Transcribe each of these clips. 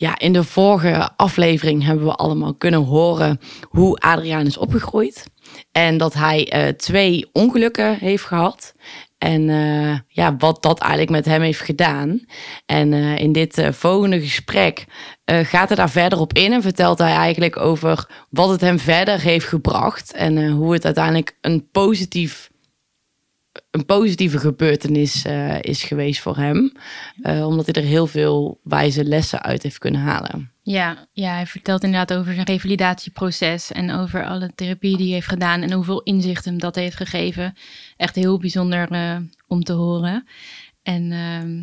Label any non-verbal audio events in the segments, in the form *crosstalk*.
Ja, in de vorige aflevering hebben we allemaal kunnen horen hoe Adriaan is opgegroeid. En dat hij uh, twee ongelukken heeft gehad. En uh, ja, wat dat eigenlijk met hem heeft gedaan. En uh, in dit volgende gesprek gaat hij daar verder op in en vertelt hij eigenlijk over wat het hem verder heeft gebracht. En hoe het uiteindelijk een positief een positieve gebeurtenis uh, is geweest voor hem. Uh, omdat hij er heel veel wijze lessen uit heeft kunnen halen. Ja, ja, hij vertelt inderdaad over zijn revalidatieproces en over alle therapie die hij heeft gedaan en hoeveel inzicht hem dat heeft gegeven. Echt heel bijzonder uh, om te horen. En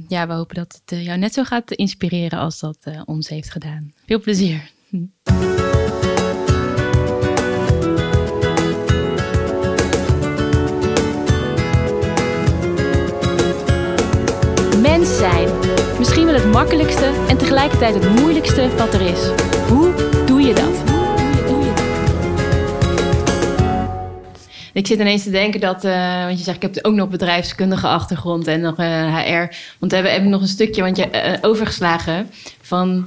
ja, we hopen dat het jou net zo gaat inspireren als dat ons heeft gedaan. Veel plezier. *laughs* het makkelijkste en tegelijkertijd het moeilijkste wat er is. Hoe doe je dat? Ik zit ineens te denken dat, uh, want je zegt, ik heb ook nog bedrijfskundige achtergrond en nog uh, HR. Want we hebben, hebben nog een stukje, want je uh, overgeslagen van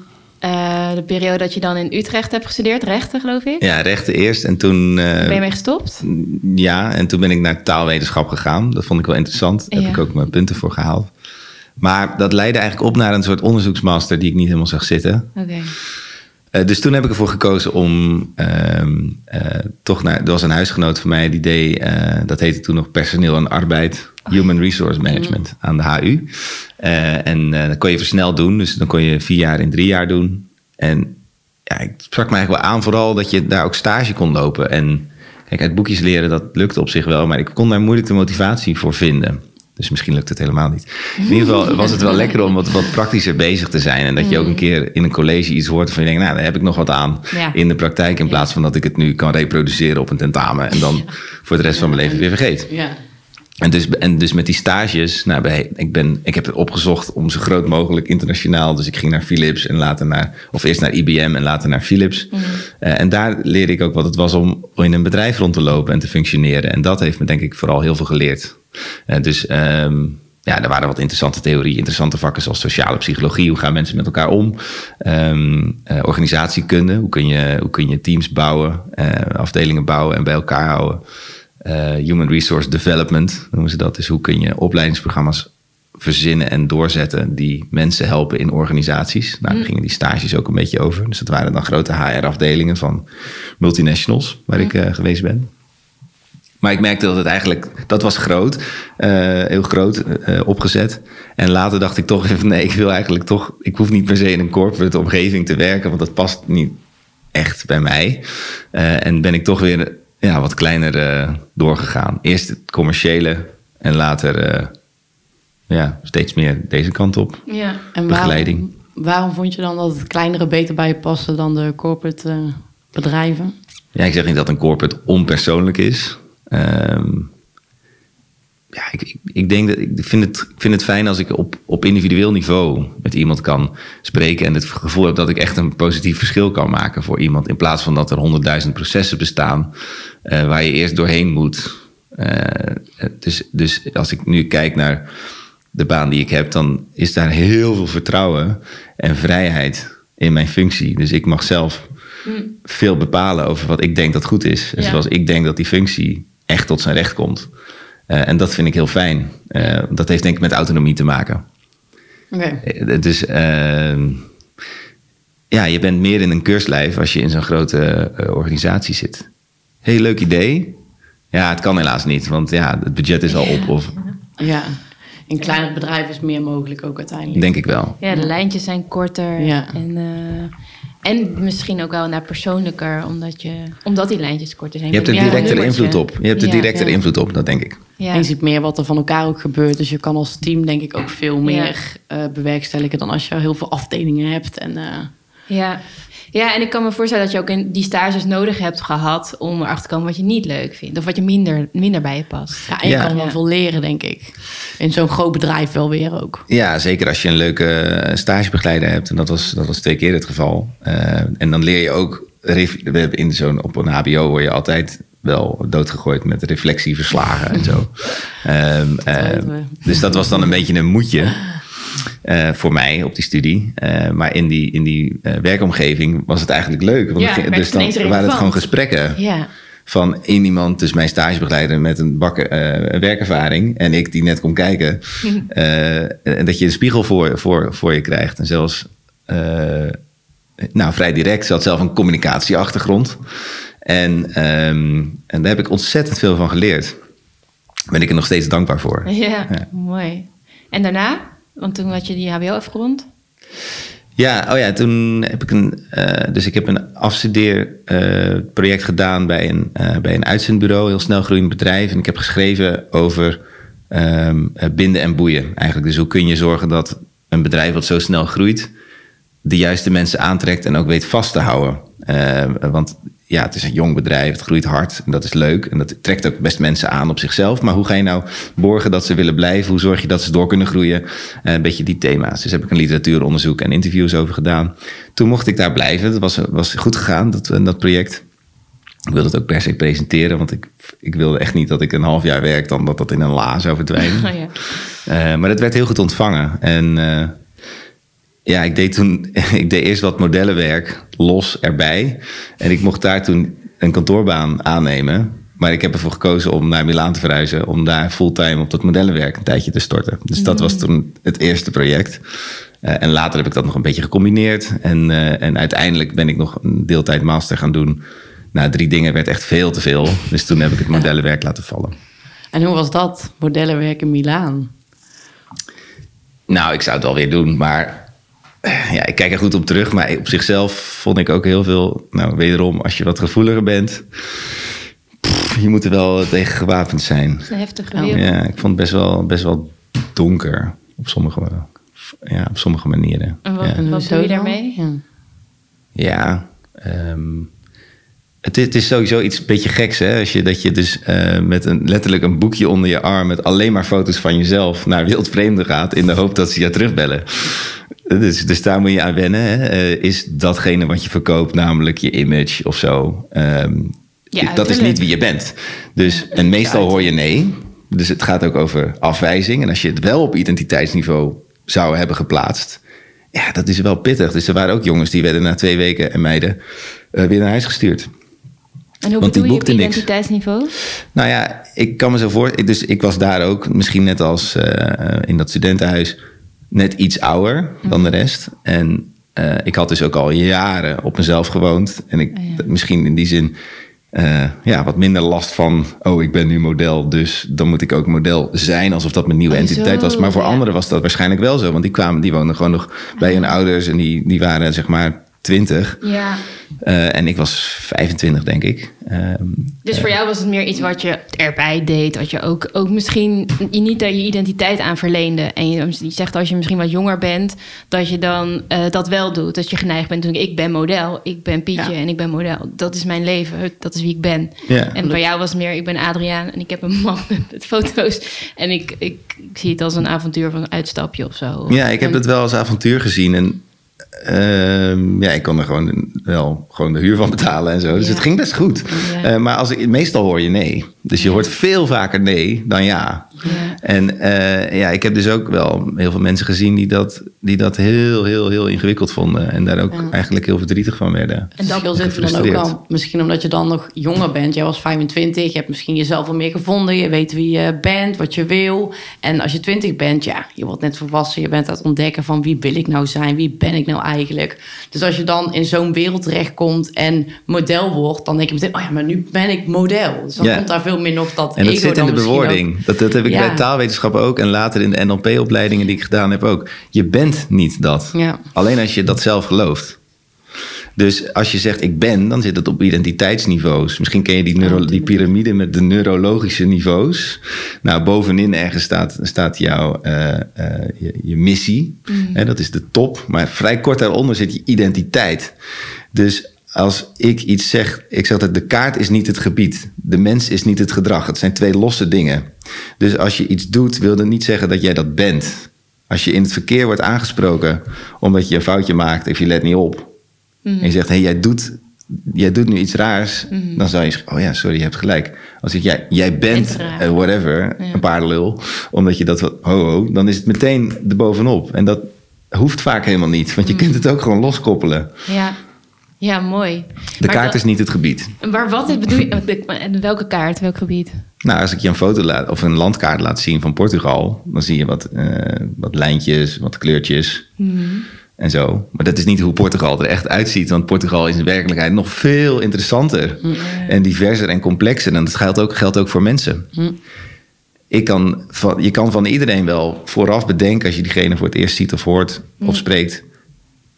de periode dat je dan in Utrecht hebt gestudeerd, rechten geloof ik? Ja, rechten eerst en toen... ben je mee gestopt? Ja, en toen ben ik naar taalwetenschap gegaan. Dat vond ik wel interessant. Daar ja. heb ik ook mijn punten voor gehaald. Maar dat leidde eigenlijk op naar een soort onderzoeksmaster die ik niet helemaal zag zitten. Okay. Uh, dus toen heb ik ervoor gekozen om uh, uh, toch naar. Er was een huisgenoot van mij die deed. dat heette toen nog personeel en arbeid. Human Resource Management aan de HU. en dat kon je versneld doen. Dus dan kon je vier jaar in drie jaar doen. En ja, ik sprak me eigenlijk wel aan, vooral dat je daar ook stage kon lopen. En kijk, uit boekjes leren, dat lukte op zich wel. Maar ik kon daar moeilijk de motivatie voor vinden. Dus misschien lukt het helemaal niet. In ieder geval was het wel lekker om wat, wat praktischer bezig te zijn. En dat je ook een keer in een college iets hoort van je denkt, nou, daar heb ik nog wat aan ja. in de praktijk. In plaats van dat ik het nu kan reproduceren op een tentamen. En dan ja. voor de rest van mijn leven weer vergeet. Ja. En dus, en dus met die stages, nou, bij, ik, ben, ik heb het opgezocht om zo groot mogelijk internationaal. Dus ik ging naar Philips en later naar, of eerst naar IBM en later naar Philips. Mm. Uh, en daar leerde ik ook wat het was om in een bedrijf rond te lopen en te functioneren. En dat heeft me denk ik vooral heel veel geleerd. Uh, dus um, ja, er waren wat interessante theorieën, interessante vakken zoals sociale psychologie. Hoe gaan mensen met elkaar om? Um, uh, organisatiekunde, hoe kun, je, hoe kun je teams bouwen, uh, afdelingen bouwen en bij elkaar houden? Uh, human resource development noemen ze dat. Dus hoe kun je opleidingsprogramma's verzinnen en doorzetten die mensen helpen in organisaties. Nou, daar gingen die stages ook een beetje over. Dus dat waren dan grote HR-afdelingen van multinationals waar ik uh, geweest ben. Maar ik merkte dat het eigenlijk, dat was groot, uh, heel groot uh, opgezet. En later dacht ik toch even, nee, ik wil eigenlijk toch, ik hoef niet per se in een corporate omgeving te werken, want dat past niet echt bij mij. Uh, en ben ik toch weer ja, wat kleiner doorgegaan. Eerst het commerciële en later ja, steeds meer deze kant op. Ja. En Begeleiding. Waarom, waarom vond je dan dat het kleinere beter bij je paste dan de corporate bedrijven? Ja, ik zeg niet dat een corporate onpersoonlijk is. Um, ja, ik, ik, ik, denk dat ik vind het, ik vind het fijn als ik op, op individueel niveau met iemand kan spreken en het gevoel heb dat ik echt een positief verschil kan maken voor iemand. In plaats van dat er honderdduizend processen bestaan uh, waar je eerst doorheen moet. Uh, dus, dus als ik nu kijk naar de baan die ik heb, dan is daar heel veel vertrouwen en vrijheid in mijn functie. Dus ik mag zelf mm. veel bepalen over wat ik denk dat goed is. En ja. zoals ik denk dat die functie echt tot zijn recht komt. Uh, en dat vind ik heel fijn. Uh, dat heeft denk ik met autonomie te maken. Okay. Uh, dus ja, je bent meer in een keurslijf als je in zo'n grote organisatie zit. Heel leuk idee. Ja, het kan helaas niet, want ja, het budget is al op. Of... Ja, in kleiner bedrijf is meer mogelijk ook uiteindelijk. Denk ik wel. Ja, de lijntjes zijn korter. Ja. En, uh, en misschien ook wel naar persoonlijker, omdat, je, omdat die lijntjes korter zijn. Je hebt er directer invloed op. Je hebt er directer ja. invloed op, dat denk ik. Ja. En je ziet meer wat er van elkaar ook gebeurt. Dus je kan als team denk ik ook veel meer uh, bewerkstelligen dan als je heel veel afdelingen hebt. En, uh, Ja. Ja, en ik kan me voorstellen dat je ook in die stages nodig hebt gehad om erachter te komen wat je niet leuk vindt. Of wat je minder, minder bij je past. ja, en je Ja. kan wel Ja. veel leren, denk ik. In zo'n groot bedrijf wel weer ook. Ja, zeker als je een leuke stagebegeleider hebt. En dat was, dat was twee keer het geval. Uh, en dan leer je ook... ref- We hebben in zo'n, op een hbo word je altijd wel doodgegooid met reflectieverslagen en zo. *laughs* Um, um, dus dat was dan een beetje een moedje. Eh, voor mij op die studie. Eh, maar in die, in die eh, werkomgeving was het eigenlijk leuk. Want Ja, ging- dus dan waren het gewoon gesprekken Ja. van één iemand, dus mijn stagebegeleider met een eh, werkervaring. En ik die net kom kijken. Eh, en dat je een spiegel voor, voor, voor je krijgt. En zelfs, nou vrij direct, ze had zelf een communicatieachtergrond. En, ehm, en daar heb ik ontzettend veel van geleerd. Ben ik er nog steeds dankbaar voor. Ja, Ja. mooi. En daarna? Want toen had je die HBO afgerond. Ja, oh ja, toen heb ik een. eh, dus ik heb een afstudeerproject gedaan bij een, eh, bij een uitzendbureau, een heel snel groeiend bedrijf. En ik heb geschreven over ehm, eh, binden en boeien. Eigenlijk. Dus hoe kun je zorgen dat een bedrijf wat zo snel groeit, de juiste mensen aantrekt en ook weet vast te houden. Eh, want ja, het is een jong bedrijf, het groeit hard en dat is leuk. En dat trekt ook best mensen aan op zichzelf. Maar hoe ga je nou borgen dat ze willen blijven? Hoe zorg je dat ze door kunnen groeien? Eh, een beetje die thema's. Dus heb ik een literatuuronderzoek en interviews over gedaan. Toen mocht ik daar blijven. Dat was, was goed gegaan, dat, dat project. Ik wilde het ook per se presenteren, want ik, ik wilde echt niet dat ik een half jaar werk, dan dat dat in een la zou verdwijnen. Oh, *laughs* ja. Eh, maar dat werd heel goed ontvangen. En eh, ja, ik deed toen, *laughs* ik deed eerst wat modellenwerk los erbij. En ik mocht daar toen een kantoorbaan aannemen. Maar ik heb ervoor gekozen om naar Milaan te verhuizen. Om daar fulltime op dat modellenwerk een tijdje te storten. Dus dat was toen het eerste project. Eh, en later heb ik dat nog een beetje gecombineerd. En, eh, en uiteindelijk ben ik nog een deeltijd master gaan doen. Nou, drie dingen werd echt veel te veel. Dus toen heb ik het modellenwerk laten vallen. En hoe was dat, modellenwerk in Milaan? Nou, ik zou het wel weer doen, maar ja, ik kijk er goed op terug. Maar op zichzelf vond ik ook heel veel, nou wederom, als je wat gevoeliger bent, pff, je moet er wel tegen gewapend zijn. Het is een heftige Ja. wereld. Ja, ik vond het best wel, best wel donker op sommige, ja, op sommige manieren. En wat- Ja. En Wat doe je daarmee? Ja. Ja, ehm, het, is, het is sowieso iets een beetje geks, hè? Als je, dat je dus eh, met een, letterlijk een boekje onder je arm... met alleen maar foto's van jezelf naar wildvreemden gaat... in de hoop dat ze je terugbellen. Dus, dus daar moet je aan wennen. Hè? Eh, is datgene wat je verkoopt, namelijk je image of zo... ehm, Ja, dat is niet wie je bent. Dus, en meestal hoor je nee. Dus het gaat ook over afwijzing. En als je het wel op identiteitsniveau zou hebben geplaatst... Ja, dat is wel pittig. Dus er waren ook jongens die werden na twee weken en meiden eh, weer naar huis gestuurd. En hoe Want die bedoel je op boekte niks. identiteitsniveau? Nou ja, ik kan me zo voor. Dus ik was daar ook, misschien net als eh, in dat studentenhuis, net iets ouder dan de rest. En eh, ik had dus ook al jaren op mezelf gewoond. En ik, Oh ja. misschien in die zin eh, ja, wat minder last van, oh, ik ben nu model, dus dan moet ik ook model zijn alsof dat mijn nieuwe Oh, entiteit zo, was. Maar voor ja. anderen was dat waarschijnlijk wel zo, want die kwamen, die woonden gewoon nog bij hun ouders en die, die waren zeg maar twintig. Ja. Eh, en ik was 25, denk ik. Ehm, Dus voor jou was het meer iets wat je erbij deed. Wat je ook, ook misschien je niet daar je identiteit aan verleende. En je, je zegt als je misschien wat jonger bent, dat je dan eh, dat wel doet. Dat je geneigd bent. Ik ben model, ik ben Pietje Ja. en ik ben model. Dat is mijn leven, dat is wie ik ben. Ja. En bij jou was het meer, ik ben Adriaan en ik heb een man *laughs* met foto's. En ik, ik, ik zie het als een avontuur van een uitstapje of zo. Ja, ik heb En- het wel als avontuur gezien. En ehm, ja, ik kon er gewoon wel gewoon de huur van betalen en zo. Dus Ja. het ging best goed. Ja. Eh, maar als ik, meestal hoor je nee. Dus je hoort veel vaker nee dan ja. Ja. En eh, ja, ik heb dus ook wel heel veel mensen gezien die dat, die dat heel, heel, heel ingewikkeld vonden. En daar ook Ja. eigenlijk heel verdrietig van werden. En dat verschil zit er dan ook wel. Misschien omdat je dan nog jonger bent. Jij was 25. Je hebt misschien jezelf al meer gevonden. Je weet wie je bent, wat je wil. En als je 20 bent, ja, je wordt net volwassen. Je bent aan het ontdekken van wie wil ik nou zijn? Wie ben ik nou eigenlijk? Dus als je dan in zo'n wereld terechtkomt en model wordt, dan denk je meteen, oh ja, maar nu ben ik model. Dus dan Ja. komt daar veel nog dat En dat ego zit in de bewoording. Dat, dat heb ik Ja. bij taalwetenschappen ook. En later in de NLP-opleidingen die ik gedaan heb ook. Je bent niet dat. Ja. Alleen als je dat zelf gelooft. Dus als je zegt ik ben, dan zit het op identiteitsniveaus. Misschien ken je die, neuro- die piramide met de neurologische niveaus. Nou, bovenin ergens staat, staat jouw eh, eh, je, je missie. Hè, dat is de top. Maar vrij kort daaronder zit je identiteit. Dus als ik iets zeg, ik zeg dat de kaart is niet het gebied. De mens is niet het gedrag. Het zijn twee losse dingen. Dus als je iets doet, wil dat niet zeggen dat jij dat bent. Als je in het verkeer wordt aangesproken omdat je een foutje maakt of je let niet op. En je zegt, hé, hey, jij doet jij doet nu iets raars, dan zou je zeggen, oh ja, sorry, je hebt gelijk. Als ik, jij, jij bent eh, whatever, een paardenlul, omdat je dat, ho ho, dan is het meteen erbovenop. En dat hoeft vaak helemaal niet, want je kunt het ook gewoon loskoppelen. Ja, ja mooi. De Maar kaart dat- is niet het gebied. Maar wat bedoel je? En welke kaart, welk gebied? Nou, als ik je een foto laat of een landkaart laat zien van Portugal, dan zie je wat, eh, wat lijntjes, wat kleurtjes en zo. Maar dat is niet hoe Portugal er echt uitziet, want Portugal is in werkelijkheid nog veel interessanter en diverser en complexer. En dat geldt ook, geldt ook voor mensen. Ik kan van, je kan van iedereen wel vooraf bedenken als je diegene voor het eerst ziet of hoort of spreekt.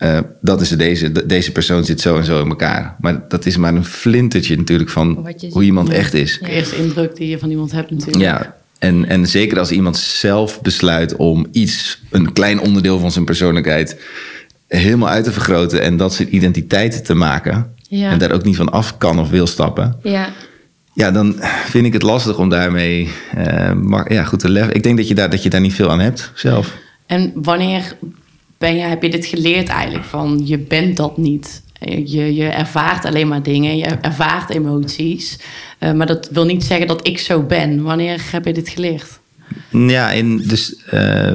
Eh, dat is er deze, de- deze persoon zit zo en zo in elkaar. Maar dat is maar een flintertje natuurlijk van hoe iemand echt is. De eerste indruk die je van iemand hebt natuurlijk. Ja, en, en zeker als iemand zelf besluit om iets, een klein onderdeel van zijn persoonlijkheid, helemaal uit te vergroten en dat zijn identiteit te maken. Ja. En daar ook niet van af kan of wil stappen. Ja, Ja, dan vind ik het lastig om daarmee eh, maar, ja, goed te leven. Ik denk dat je, daar, dat je daar niet veel aan hebt zelf. En wanneer ben je, heb je dit geleerd eigenlijk van je bent dat niet? Je, je ervaart alleen maar dingen, je ervaart emoties. Eh, maar dat wil niet zeggen dat ik zo ben. Wanneer heb je dit geleerd? Ja, en dus eh,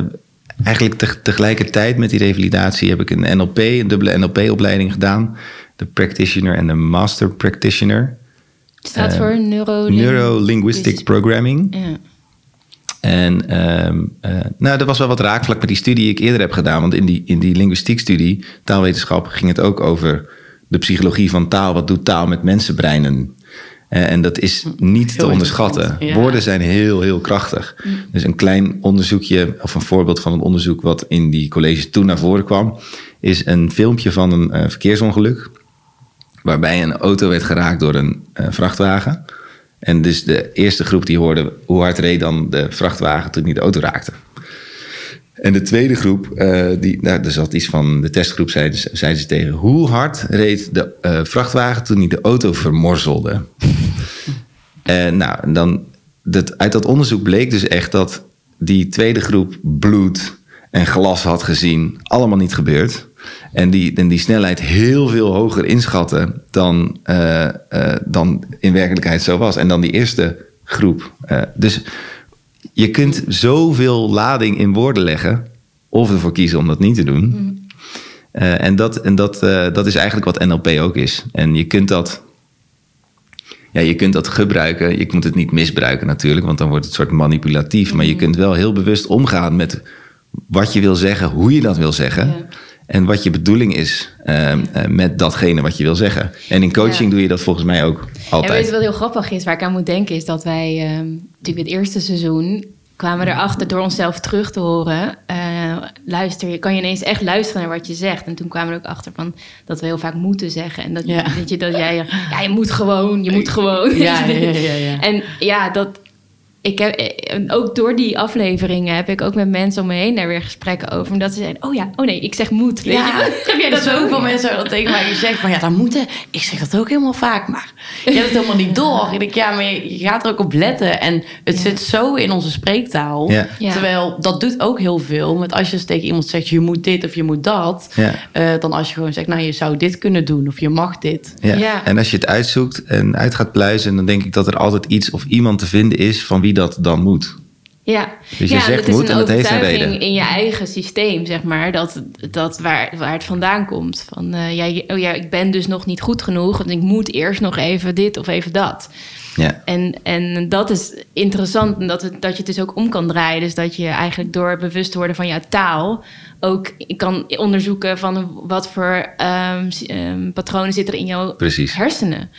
eigenlijk te- tegelijkertijd met die revalidatie heb ik een NLP, een dubbele NLP-opleiding gedaan. De practitioner en de master practitioner. het staat Eh, voor neuro... Neuro-linguistic programming. Ja. En eh, nou, er was wel wat raakvlak met die studie die ik eerder heb gedaan. Want in die, in die linguïstiekstudie, taalwetenschap, ging het ook over de psychologie van taal. Wat doet taal met mensenbreinen? Eh, en dat is niet te onderschatten. ja. Woorden zijn heel, heel krachtig. Dus een klein onderzoekje, of een voorbeeld van een onderzoek wat in die college toen naar voren kwam, is een filmpje van een eh, verkeersongeluk. Waarbij een auto werd geraakt door een vrachtwagen. En dus de eerste groep die hoorde hoe hard reed dan de vrachtwagen toen hij de auto raakte. En de tweede groep, eh, die, nou, er zat iets van de testgroep, zeiden, ze- zeiden ze tegen. Hoe hard reed de eh, vrachtwagen toen hij de auto vermorzelde? *laughs* En nou, dan, dat, uit dat onderzoek bleek dus echt dat die tweede groep bloed en glas had gezien, allemaal niet gebeurd. En die, en die snelheid heel veel hoger inschatten dan, eh, eh, dan in werkelijkheid zo was. En dan die eerste groep. Eh, dus je kunt zoveel lading in woorden leggen, of ervoor kiezen om dat niet te doen. Eh, en dat, en dat, dat is eigenlijk wat NLP ook is. En je kunt dat ja, je kunt dat gebruiken. Je moet het niet misbruiken natuurlijk, want dan wordt het soort manipulatief. Maar je kunt wel heel bewust omgaan met wat je wil zeggen, hoe je dat wil zeggen. Ja. En wat je bedoeling is eh, eh, met datgene wat je wil zeggen. En in coaching Ja. doe je dat volgens mij ook En weet altijd. je wat heel grappig is, waar ik aan moet denken, is dat wij ehm, natuurlijk het eerste seizoen kwamen erachter door onszelf terug te horen. eh, luister, je kan je ineens echt luisteren naar wat je zegt. En toen kwamen we er ook achter van dat we heel vaak moeten zeggen. En dat, Ja. dat, je, dat jij, ja, je moet gewoon, je moet gewoon. Ja, ja, ja, ja, ja. *laughs* En ja, dat. Ik heb, en ook door die afleveringen heb ik ook met mensen om me heen daar weer gesprekken over. Omdat ze zeiden, oh ja, oh nee, ik zeg moet. Weet Ja, je? heb jij dat *laughs* zoveel ook? mensen dat tegen mij gezegd. Van ja, dat moeten. Ik zeg dat ook helemaal vaak, maar je hebt het helemaal niet door. Ik denk, ja, maar je, gaat er ook op letten. En het zit zo in onze spreektaal. Ja. Terwijl dat doet ook heel veel. Met als je dus tegen iemand zegt, je moet dit of je moet dat. Ja. eh, dan als je gewoon zegt, nou, je zou dit kunnen doen. Of je mag dit. Ja. Ja. En als je het uitzoekt en uit gaat pluizen, dan denk ik dat er altijd iets of iemand te vinden is van wie dat dan moet. Ja, Dus je ja, zegt moet een en dat heeft een overtuiging reden. in je eigen systeem, zeg maar, dat, dat waar, waar het vandaan komt. Van, ja, je- oh ja, ik ben dus nog niet goed genoeg, want ik moet eerst nog even dit of even dat. Ja. En, en dat is interessant, en dat, het, dat je het dus ook om kan draaien. Dus dat je eigenlijk door bewust te worden van jouw taal... ook kan onderzoeken van wat voor ehm, ehm, patronen zitten er in jouw Precies. hersenen.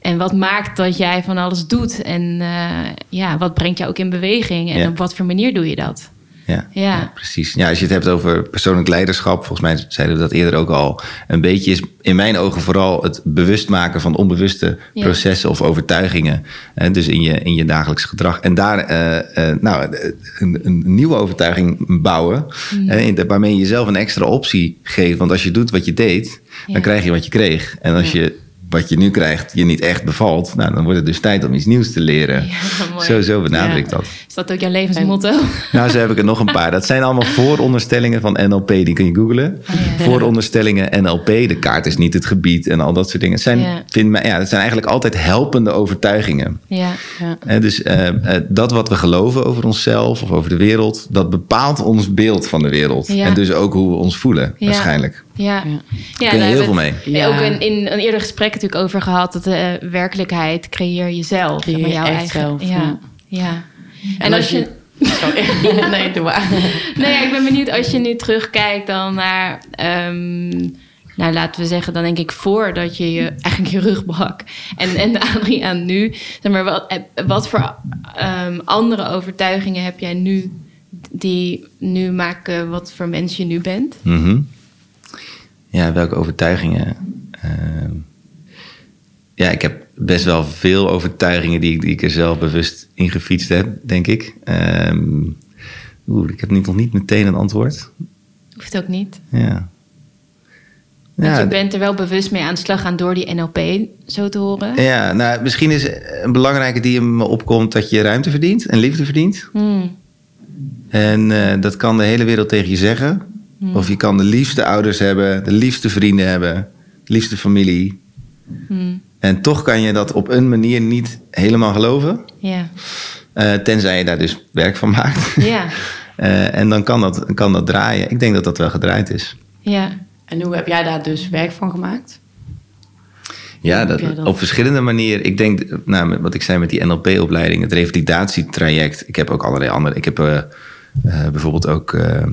En wat maakt dat jij van alles doet. En eh, ja, wat brengt jou ook in beweging. En Ja. op wat voor manier doe je dat. Ja, Ja. ja, precies. Ja, als je het hebt over persoonlijk leiderschap, volgens mij zeiden we dat eerder ook al. Een beetje is in mijn ogen vooral het bewust maken van onbewuste Ja. processen of overtuigingen. hè, dus in je, in je dagelijks gedrag. En daar eh, eh, nou, een, een nieuwe overtuiging bouwen, Mm. hè, waarmee je jezelf een extra optie geeft. Want als je doet wat je deed, dan krijg je wat je kreeg. En als je wat je nu krijgt je niet echt bevalt, nou, dan wordt het dus tijd om iets nieuws te leren. *laughs* Ja, zo, zo benadruk ik Ja. dat. Is dat ook jouw levensmotto? *laughs* Nou, zo heb ik er nog een paar. Dat zijn allemaal vooronderstellingen van NLP. Die kun je googlen. ja. Vooronderstellingen NLP. De kaart is niet het gebied en al dat soort dingen. Het zijn, Ja. vind ja, het zijn eigenlijk altijd helpende overtuigingen. Ja, Ja. Hè, dus eh, eh, dat wat we geloven over onszelf of over de wereld, dat bepaalt ons beeld van de wereld. Ja. En dus ook hoe we ons voelen, Ja. waarschijnlijk. Ja. Ja. ja. Je daar heel veel mee. Ja. Ook in, in een eerder gesprek natuurlijk over gehad dat de eh, werkelijkheid creëer je zelf. Creëer maar je jouw echt eigen. zelf, ja. ja. ja. En, als je. Sorry. *laughs* *laughs* nee, doe maar. Nee, ja, ik ben benieuwd als je nu terugkijkt dan naar. ehm, nou, laten we zeggen, dan denk ik voordat je je eigenlijk je rug brak. En, en de Adriaan nu. Zeg maar, wat, eh, wat voor ehm, andere overtuigingen heb jij nu die nu maken wat voor mens je nu bent? Mhm. Ja, welke overtuigingen? Ehm, ja, ik heb best wel veel overtuigingen die, ik- die ik er zelf bewust in gefietst heb, denk ik. Ehm, Oeh, ik heb niet, nog niet meteen een antwoord. Hoeft ook niet. Ja. Want Ja, je bent er wel bewust mee aan de slag gaan door die NLP zo te horen. ja, nou, misschien is een belangrijke die in me opkomt dat je ruimte verdient en liefde verdient. Hmm. En eh, dat kan de hele wereld tegen je zeggen. Of je kan de liefste ouders hebben, de liefste vrienden hebben, de liefste familie. Hmm. En toch kan je dat op een manier niet helemaal geloven. Ja. eh, tenzij je daar dus werk van maakt. *laughs* Ja. *laughs* Eh, en dan kan dat, kan dat draaien. Ik denk dat dat wel gedraaid is. Ja. En hoe heb jij daar dus werk van gemaakt? Ja, dat, op verschillende manieren. Ik denk, nou, met wat ik zei met die NLP-opleiding, het revalidatietraject. Ik heb ook allerlei andere. Ik heb eh, eh, bijvoorbeeld ook ehm, eh,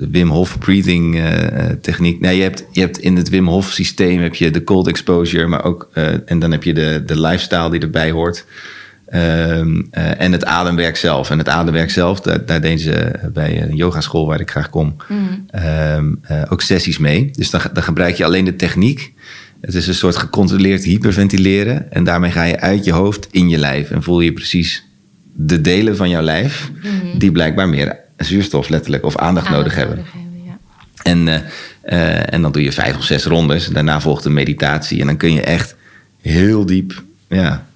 de Wim Hof breathing eh, eh, techniek. Nou, je, hebt, je hebt in het Wim Hof systeem heb je de cold exposure, maar ook eh, en dan heb je de, de lifestyle die erbij hoort. Ehm, eh, en het ademwerk zelf. En het ademwerk zelf, daar, daar deden ze bij een yogaschool waar ik graag kom, ehm, eh, ook sessies mee. Dus dan, dan gebruik je alleen de techniek. Het is een soort gecontroleerd hyperventileren. En daarmee ga je uit je hoofd in je lijf. En voel je precies de delen van jouw lijf... die blijkbaar meer zuurstof letterlijk of aandacht, nodig hebben. ja. En, eh, eh, en dan doe je vijf of zes rondes. Daarna volgt een meditatie. En dan kun je echt heel diep ja,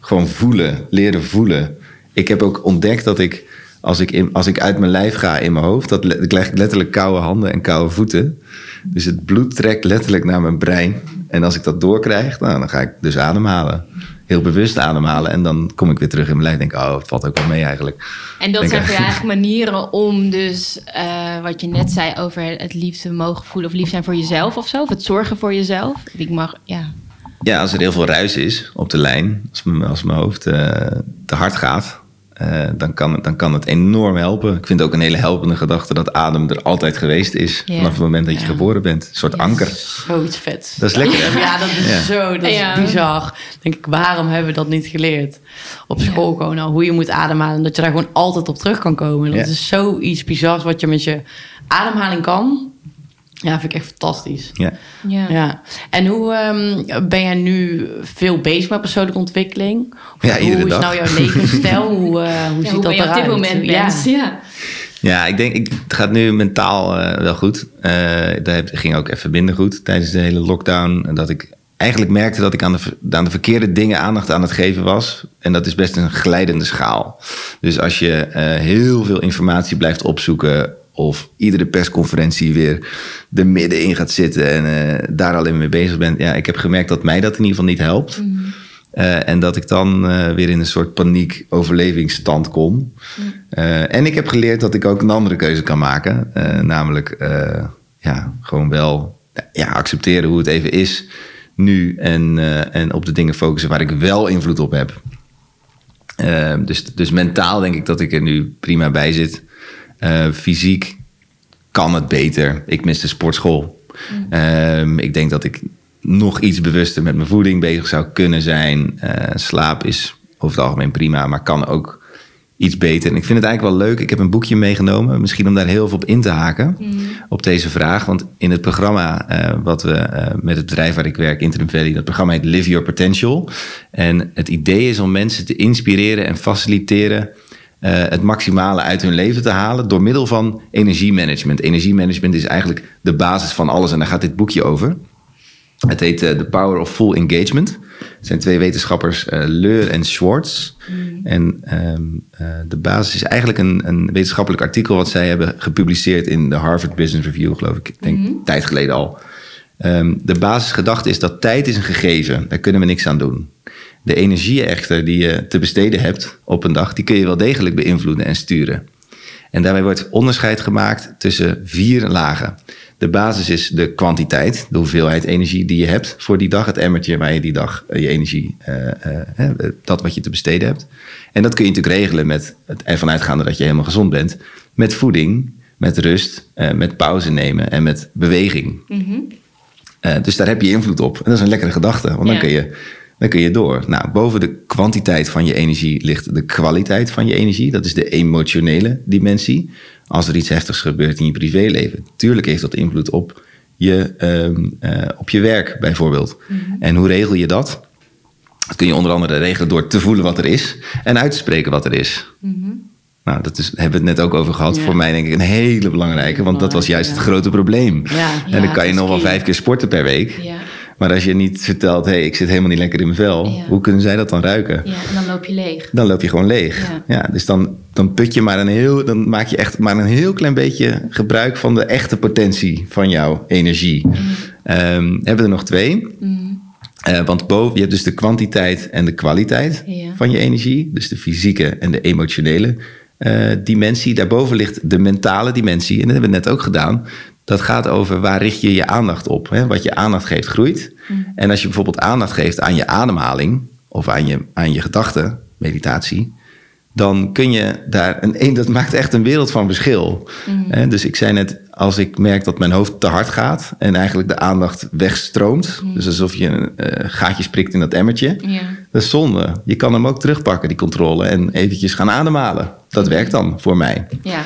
gewoon voelen, leren voelen. Ik heb ook ontdekt dat ik, als ik, in, als ik uit mijn lijf ga in mijn hoofd... Dat, ik krijg letterlijk koude handen en koude voeten. Dus het bloed trekt letterlijk naar mijn brein. En als ik dat doorkrijg, nou, dan ga ik dus ademhalen. Heel bewust ademhalen. En dan kom ik weer terug in mijn lijf en denk oh, het valt ook wel mee eigenlijk. En dat Denk zijn voor jou *laughs* eigenlijk manieren om dus, eh, wat je net zei over het liefde mogen voelen of lief zijn voor jezelf of zo, of het zorgen voor jezelf. Ik mag, ja. Ja, als er heel veel ruis is op de lijn, als mijn, als mijn hoofd eh, te hard gaat, eh, dan, kan, het- dan kan het enorm helpen. Ik vind het ook een hele helpende gedachte dat adem er altijd geweest is. Ja. Vanaf het moment dat je geboren bent. Een soort anker. Zoiets vets. Dat is lekker, hè? Ja, dat is Ja. zo, dat is Ja. bizar. Denk ik, waarom hebben we dat niet geleerd? Op school gewoon al, hoe je moet ademhalen. En dat je daar gewoon altijd op terug kan komen. Dat Ja. is zoiets bizars wat je met je ademhaling kan. Ja, vind ik echt fantastisch. Ja. Ja. Ja. En hoe ehm, ben jij nu veel bezig met persoonlijke ontwikkeling? Of Ja, iedere hoe is dag. nou jouw levensstijl? hoe, eh, hoe Ja, ziet hoe dat ben je op eruit? dit moment ja. bent. Ja. Ja, ik denk, ik, het gaat nu mentaal eh, wel goed. Eh daar heb- ging ook even minder goed tijdens de hele lockdown. En Dat ik eigenlijk merkte dat ik aan de, aan de verkeerde dingen aandacht aan het geven was. En dat is best een glijdende schaal. Dus als je eh, heel veel informatie blijft opzoeken. Of iedere persconferentie weer er middenin gaat zitten en eh, daar alleen mee bezig bent. Ja, ik heb gemerkt dat mij dat in ieder geval niet helpt. Eh, en dat ik dan eh, weer in een soort paniek overlevingsstand kom. Eh, en ik heb geleerd dat ik ook een andere keuze kan maken. Namelijk ja, gewoon wel ja, accepteren hoe het even is nu. En, en op de dingen focussen waar ik wel invloed op heb. Dus, dus mentaal denk ik dat ik er nu prima bij zit. Eh, fysiek kan het beter. Ik mis de sportschool. Ehm, ik denk dat ik nog iets bewuster met mijn voeding bezig zou kunnen zijn. Eh, slaap is over het algemeen prima, maar kan ook iets beter. En ik vind het eigenlijk wel leuk. Ik heb een boekje meegenomen. Misschien om daar heel veel op in te haken. Op deze vraag. Want in het programma eh, wat we met het bedrijf waar ik werk, Interim Valley. Dat programma heet Live Your Potential. En het idee is om mensen te inspireren en faciliteren eh, het maximale uit hun leven te halen door middel van energiemanagement. Energiemanagement is eigenlijk de basis van alles en daar gaat dit boekje over. Het heet uh, The Power of Full Engagement. Het zijn twee wetenschappers, uh, Leur en Schwartz. En um, uh, de basis is eigenlijk een, een, wetenschappelijk artikel... wat zij hebben gepubliceerd in de Harvard Business Review, geloof ik. Denk mm -hmm. tijd geleden al. Um, de basisgedachte is dat tijd is een gegeven. Daar kunnen we niks aan doen. De energie echter die je te besteden hebt op een dag... die kun je wel degelijk beïnvloeden en sturen. En daarbij wordt onderscheid gemaakt tussen vier lagen. De basis is de kwantiteit, de hoeveelheid energie die je hebt voor die dag. Het emmertje waar je die dag je energie, uh, uh, dat wat je te besteden hebt. En dat kun je natuurlijk regelen met het ervan uitgaande dat je helemaal gezond bent. Met voeding, met rust, uh, met pauze nemen en met beweging. Mm-hmm. dus daar heb je invloed op. En dat is een lekkere gedachte, want dan kun je dan kun je door. Nou, boven de kwantiteit van je energie ligt de kwaliteit van je energie. Dat is de emotionele dimensie. Als er iets heftigs gebeurt in je privéleven. Tuurlijk heeft dat invloed op je, um, uh, op je werk bijvoorbeeld. Mm-hmm. En hoe regel je dat? Dat kun je onder andere regelen door te voelen wat er is. En uit te spreken wat er is. Mm-hmm. Nou, dat is, hebben we het net ook over gehad. Ja. Voor mij denk ik een hele belangrijke. Want dat was juist ja. het grote probleem. Ja, en dan kan je nog wel vijf keer sporten per week. Maar als je niet vertelt, hé, hey, ik zit helemaal niet lekker in mijn vel, ja. hoe kunnen zij dat dan ruiken? Ja, en dan loop je leeg. Dan loop je gewoon leeg. Ja, ja dus dan, dan put je maar een heel, dan maak je echt maar een heel klein beetje gebruik van de echte potentie van jouw energie. Mm. Um, hebben we er nog twee? Mm. Uh, want boven, je hebt dus de kwantiteit en de kwaliteit ja. van je energie, dus de fysieke en de emotionele uh, dimensie. Daarboven ligt de mentale dimensie, en dat hebben we net ook gedaan. Dat gaat over waar richt je je aandacht op. Hè? Wat je aandacht geeft, groeit. Mm. En als je bijvoorbeeld aandacht geeft aan je ademhaling of aan je, aan je gedachten, meditatie, dan kun je daar een, dat maakt echt een wereld van verschil. Mm. Dus ik zei net, als ik merk dat mijn hoofd te hard gaat en eigenlijk de aandacht wegstroomt, mm. dus alsof je een uh, gaatje sprikt in dat emmertje, yeah. dat is zonde. Je kan hem ook terugpakken, die controle, en eventjes gaan ademhalen. Dat werkt dan voor mij. Ja.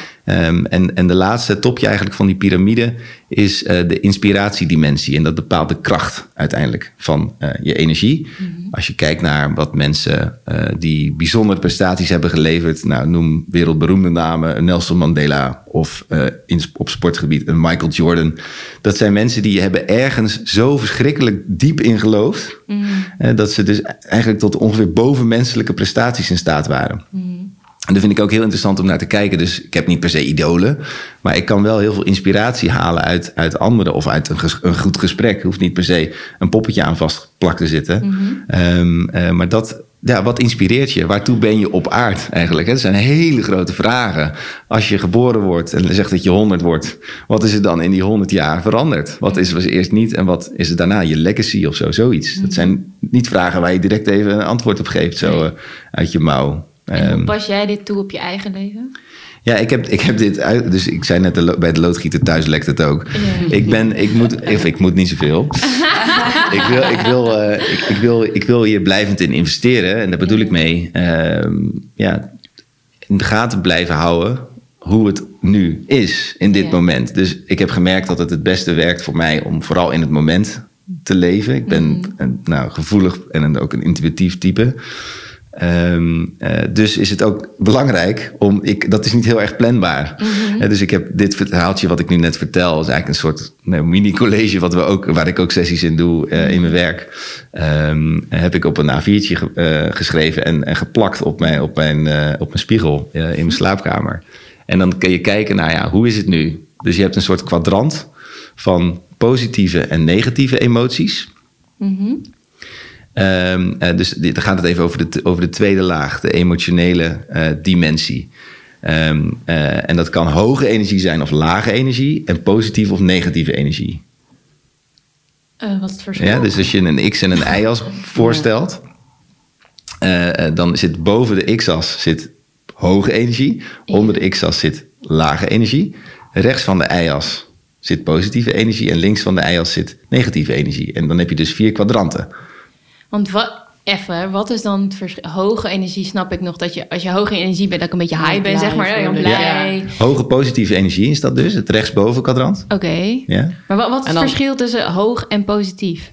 Um, en, en de laatste topje eigenlijk van die piramide is uh, de inspiratiedimensie. En dat bepaalt de kracht uiteindelijk van uh, je energie. Mm-hmm. Als je kijkt naar wat mensen uh, die bijzondere prestaties hebben geleverd, nou, noem wereldberoemde namen, Nelson Mandela of in, op sportgebied een Michael Jordan. Dat zijn mensen die hebben ergens zo verschrikkelijk diep in geloofd, mm-hmm. dat ze dus eigenlijk tot ongeveer bovenmenselijke prestaties in staat waren. Mm-hmm. En dat vind ik ook heel interessant om naar te kijken. Dus ik heb niet per se idolen. Maar ik kan wel heel veel inspiratie halen uit, uit anderen. Of uit een, ges, een goed gesprek. Er hoeft niet per se een poppetje aan vastgeplakt te zitten. Mm-hmm. um, uh, maar dat, ja, wat inspireert je? Waartoe ben je op aard eigenlijk? Dat zijn hele grote vragen. Als je geboren wordt en zegt dat je 100 wordt. Wat is er dan in die 100 jaar veranderd? Wat is was eerst niet en wat is het daarna? Je legacy of zo, zoiets. Dat zijn niet vragen waar je direct even een antwoord op geeft. Zo uh, uit je mouw. En hoe pas jij dit toe op je eigen leven? Ja, ik heb, ik heb dit uit. Dus ik zei net bij de loodgieter thuis lekt het ook. Ja. Ik ben, ik moet, ik, ik moet niet zoveel. *laughs* ik, wil, ik, wil, uh, ik, ik, wil, ik wil hier blijvend in investeren. En daar bedoel ik mee. Uh, ja, in de gaten blijven houden hoe het nu is in dit ja. moment. Dus ik heb gemerkt dat het het beste werkt voor mij om vooral in het moment te leven. Ik ben mm. een, nou, gevoelig en een, ook een intuïtief type. Um, uh, dus is het ook belangrijk om. Ik, dat is niet heel erg planbaar. Uh, dus ik heb dit verhaaltje wat ik nu net vertel. is eigenlijk een soort nou, mini-college. Wat we ook, waar ik ook sessies in doe uh, in mijn werk. Um, heb ik op een A4'tje ge, geschreven en, en, geplakt op mijn, op mijn, op mijn spiegel in mijn slaapkamer. En dan kun je kijken naar ja, hoe is het nu? Dus je hebt een soort kwadrant van positieve en negatieve emoties. Mm-hmm. Um, uh, dus dan gaat het even over de, over de tweede laag, de emotionele uh, dimensie. Um, uh, en dat kan hoge energie zijn of lage energie en positieve of negatieve energie. wat is het verschil? Ja, dus als je een x en een y-as *laughs* voorstelt, dan zit boven de x-as zit hoge energie, onder de x-as zit lage energie, rechts van de y-as zit positieve energie en links van de y-as zit negatieve energie. En dan heb je dus vier kwadranten. Want wat, even, wat is dan het verschil? Hoge energie snap ik nog dat je, als je hoge energie bent, dat ik een beetje high ben, zeg maar. Ja, blij. Ja. Hoge positieve energie is dat dus, het rechtsboven kwadrant. Oké. Okay. Ja. Maar wat, wat is het dan, verschil tussen hoog en positief?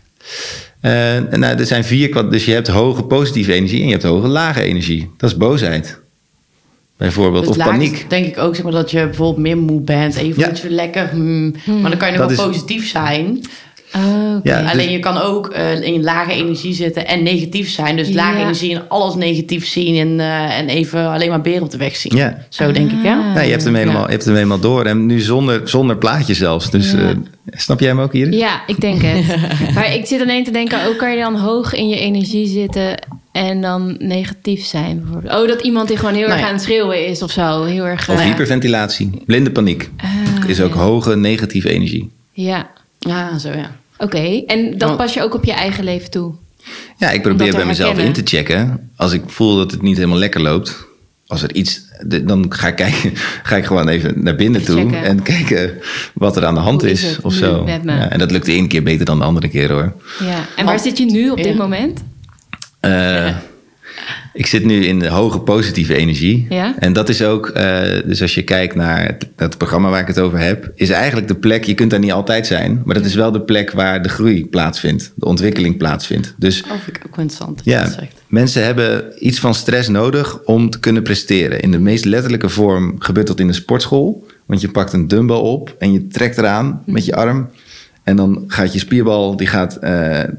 Uh, nou, er zijn vier, dus je hebt hoge positieve energie en je hebt hoge lage energie. Dat is boosheid. Bijvoorbeeld, of paniek. denk ik ook zeg maar, dat je bijvoorbeeld meer moe bent en je voelt ja. je lekker. Hmm, hmm. Maar dan kan je nog wel positief zijn. Oh, oké. Ja, dus- Alleen je kan ook eh, in lage energie zitten en negatief zijn. Dus lage Ja. energie en alles negatief zien en, eh, en even alleen maar beren op de weg zien. Ja. Zo denk ik, hè? Ja, je hebt hem helemaal, Ja. je hebt hem helemaal door. En nu zonder, zonder plaatje zelfs. Dus Ja. eh, snap jij hem ook hier? Ja, ik denk het. *laughs* maar ik zit alleen te denken, ook kan je dan hoog in je energie zitten en dan negatief zijn bijvoorbeeld. Oh, dat iemand die gewoon heel Nou erg ja. aan het schreeuwen is of zo. Heel erg... Of hyperventilatie, blinde paniek. ah, Is ook ja. hoge negatieve energie. Ja, Ja, zo ja. Oké. En dat Oh. pas je ook op je eigen leven toe? Ja, ik probeer bij mezelf in te checken. Als ik voel dat het niet helemaal lekker loopt. Als er iets, dan ga ik, kijken, *laughs* ga ik gewoon even naar binnen toe. Checken. En kijken wat er aan de hand Hoe is. is of zo. Ja, en dat lukt de ene keer beter dan de andere keer hoor. Ja. En waar Want- zit je nu op dit Ja. moment? Eh, *laughs* ik zit nu in de hoge positieve energie. Ja. En dat is ook, eh, dus als je kijkt naar het, het programma waar ik het over heb, is eigenlijk de plek, je kunt daar niet altijd zijn, maar dat is wel de plek waar de groei plaatsvindt, de ontwikkeling plaatsvindt. Dus Oh, vind ik ook interessant dat ja, dat zegt. mensen hebben iets van stress nodig om te kunnen presteren. In de meest letterlijke vorm gebeurt dat in de sportschool. Want je pakt een dumbbell op en je trekt eraan met je arm. En dan gaat je spierbal, die gaat, eh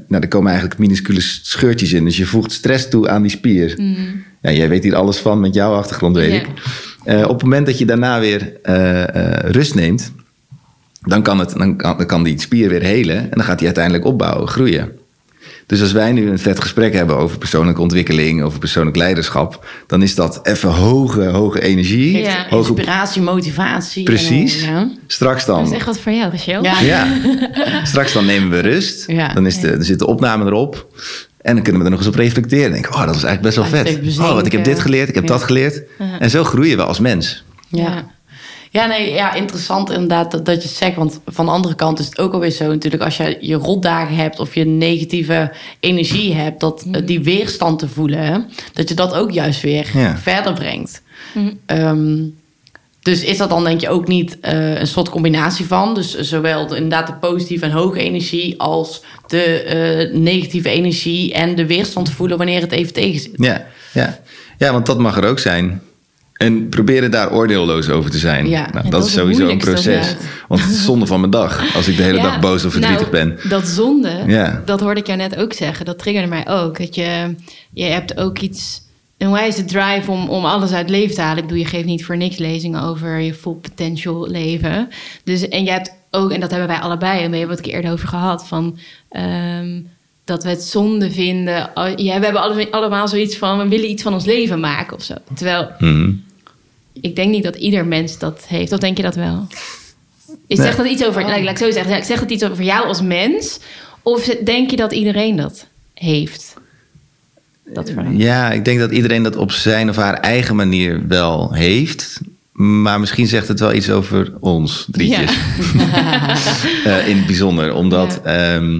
nou, er komen eigenlijk minuscule scheurtjes in. Dus je voegt stress toe aan die spier. Ja, jij weet hier alles van met jouw achtergrond, weet ik. Eh, op het moment dat je daarna weer eh, rust neemt, dan kan, het, dan, kan, dan kan die spier weer helen. En dan gaat die uiteindelijk opbouwen, groeien. Dus als wij nu een vet gesprek hebben over persoonlijke ontwikkeling, over persoonlijk leiderschap, dan is dat even hoge, hoge energie. Ja. Hoge, Inspiratie, motivatie. precies. En, ja. Straks Dat is dan. echt wat voor jou, Rachel. Ja. Ja, *laughs* straks dan nemen we rust. Ja. Dan is de, er zit de opname erop. En dan kunnen we er nog eens op reflecteren. Denken, oh, dat is eigenlijk best wel vet. Oh, want ik heb dit geleerd, ik heb Ja. dat geleerd. En zo groeien we als mens. Ja. Ja, nee, ja, interessant inderdaad dat, dat je het zegt. Want van de andere kant is het ook alweer zo natuurlijk... als je je rotdagen hebt of je negatieve energie hebt... dat eh, die weerstand te voelen, hè, dat je dat ook juist weer Ja. verder brengt. Ehm, dus is dat dan denk je ook niet eh, een soort combinatie van? Dus zowel de, inderdaad de positieve en hoge energie... als de eh, negatieve energie en de weerstand voelen wanneer het even tegen zit. Ja, ja. ja, want dat mag er ook zijn. En proberen daar oordeelloos over te zijn. Ja. nou, dat, dat is sowieso een proces. Want het is zonde van mijn dag. Als ik de hele Ja, dag boos of verdrietig nou, ben. Dat zonde, Ja. dat hoorde ik jou net ook zeggen. Dat triggerde mij ook. Dat je, je hebt ook iets, een wijze drive om, om alles uit het leven te halen. Ik bedoel, je geeft niet voor niks lezingen over je full potential leven. Dus, en je hebt ook, en dat hebben wij allebei, en we hebben het eerder over gehad, van... ehm, dat we het zonde vinden. Oh, Ja, we hebben alle- allemaal zoiets van, we willen iets van ons leven maken of zo. Terwijl, Mhm. Ik denk niet dat ieder mens dat heeft. Of denk je dat wel? Is Nee. zegt dat iets over, ik- laat ik zo zeggen, zegt het iets over jou als mens? Of denk je dat iedereen dat heeft? Dat. Ja, ik denk dat iedereen dat op zijn of haar eigen manier wel heeft. Maar misschien zegt het wel iets over ons, drietjes. *laughs* Eh, in het bijzonder. Omdat... Ja. ehm,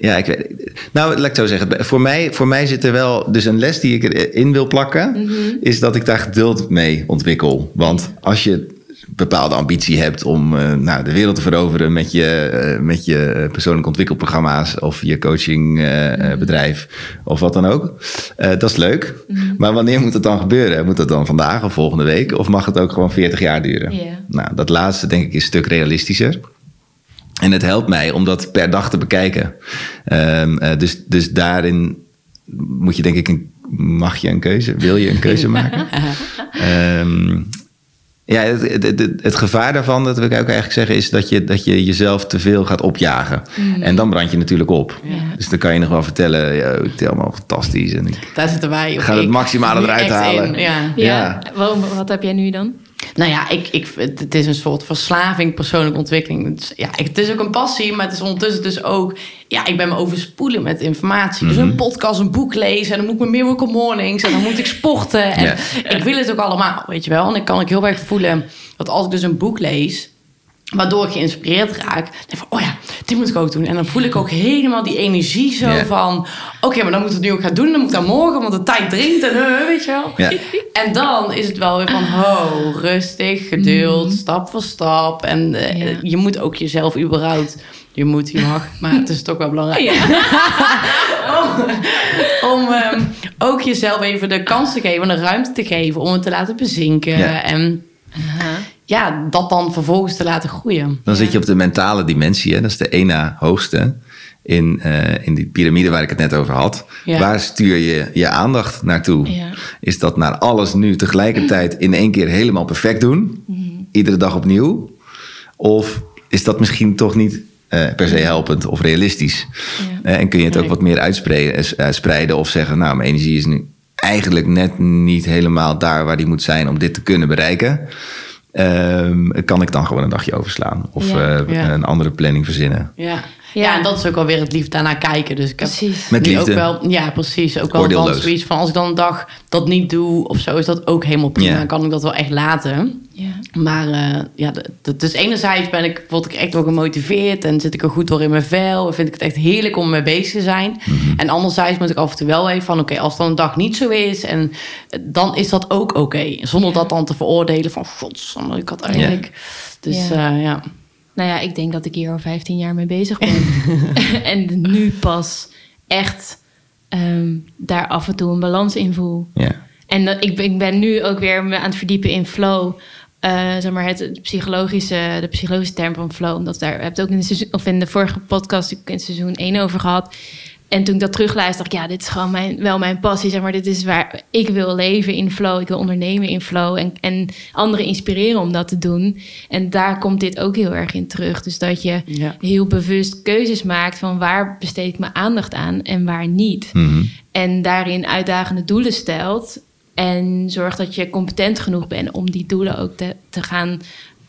ja, ik weet, nou, laat ik zo zeggen. Voor mij, voor mij zit er wel dus een les die ik erin wil plakken. Mhm. Is dat ik daar geduld mee ontwikkel. Want als je een bepaalde ambitie hebt om eh, nou, de wereld te veroveren met je, eh, met je persoonlijke ontwikkelprogramma's of je coachingbedrijf of wat dan ook. eh, dat is leuk. Maar wanneer moet het dan gebeuren? Moet het dan vandaag of volgende week? Of mag het ook gewoon 40 jaar duren? Nou, dat laatste denk ik is een stuk realistischer. En het helpt mij om dat per dag te bekijken. Ehm, eh, dus, dus daarin moet je denk ik een, mag je een keuze, wil je een keuze *laughs* maken? Ehm, ja, het, het, het, het gevaar daarvan, dat wil ik ook eigenlijk zeggen, is dat je, dat je jezelf te veel gaat opjagen. En dan brand je natuurlijk op. Ja. Dus dan kan je nog wel vertellen, ja, ik tel allemaal fantastisch. En ik, Daar zitten wij. of Ga het maximale eruit halen. Ja. Ja, Ja. Wat, wat heb jij nu dan? Nou ja, ik, ik, het is een soort verslaving, persoonlijke ontwikkeling. Het is, ja, het is ook een passie, maar het is ondertussen dus ook... Ja, ik ben me overspoelen met informatie. Dus Mhm. een podcast, een boek lezen... en dan moet ik mijn Miracle Mornings... en dan moet ik sporten. En ik wil het ook allemaal, weet je wel. En dan kan ik heel erg voelen dat als ik dus een boek lees... Waardoor ik geïnspireerd raak. denk ik van, oh ja, dit moet ik ook doen. En dan voel ik ook helemaal die energie zo van... Oké, maar dan moet ik het nu ook gaan doen. Dan moet ik dat morgen, want de tijd dringt. En uh, weet je wel. En dan is het wel weer van, ho, rustig, geduld, stap voor stap. En eh, je moet ook jezelf überhaupt... Je moet, je mag, maar het is toch wel belangrijk. *laughs* om om ehm, ook jezelf even de kans te geven, de ruimte te geven... om het te laten bezinken. En ja, dat dan vervolgens te laten groeien. Dan zit je op de mentale dimensie. Hè? Dat is de ene hoogste in, uh, in die piramide waar ik het net over had. Ja. Waar stuur je je aandacht naartoe? Ja. Is dat naar alles nu tegelijkertijd in één keer helemaal perfect doen? Iedere dag opnieuw? Of is dat misschien toch niet uh, per se helpend of realistisch? Ja. Uh, en kun je het ook wat meer uitspreiden spreiden of zeggen... nou, mijn energie is nu eigenlijk net niet helemaal daar waar die moet zijn... om dit te kunnen bereiken... Ehm, kan ik dan gewoon een dagje overslaan? Of Ja. eh, Ja. een andere planning verzinnen? Ja. Ja. Ja. en dat is ook alweer het lief daarnaar kijken. Dus ik heb Precies. Met liefde. ook wel, ja, precies. Ook wel dan zoiets van als ik dan een dag dat niet doe of zo, is dat ook helemaal prima. Dan kan ik dat wel echt laten. Ja. Maar eh, ja, dus enerzijds ben ik, word ik echt wel gemotiveerd en zit ik er goed door in mijn vel. En vind ik het echt heerlijk om mee bezig te zijn. Mhm. En anderzijds moet ik af en toe wel even van, oké, als dan een dag niet zo is, en eh, dan is dat ook oké. Zonder dat dan te veroordelen van, godsamme, ik had eigenlijk... Dus Ja. ja. Nou ja, ik denk dat ik hier al 15 jaar mee bezig ben. *laughs* *laughs* en nu pas echt ehm, daar af en toe een balans in voel. Ja. En dat, ik, ben, ik ben nu ook weer me aan het verdiepen in flow. Eh, zeg maar het, het psychologische, de psychologische term van flow. Omdat daar heb het ook in de, seizoen, of in de vorige podcast ik in seizoen 1 over gehad. En toen ik dat terugluister, dacht ik, ja, dit is gewoon mijn, wel mijn passie. Zeg maar, dit is waar ik wil leven in flow. Ik wil ondernemen in flow. En, en anderen inspireren om dat te doen. En daar komt dit ook heel erg in terug. Dus dat je Ja. heel bewust keuzes maakt van waar besteed ik mijn aandacht aan en waar niet. Mhm. En daarin uitdagende doelen stelt. En zorgt dat je competent genoeg bent om die doelen ook te, te gaan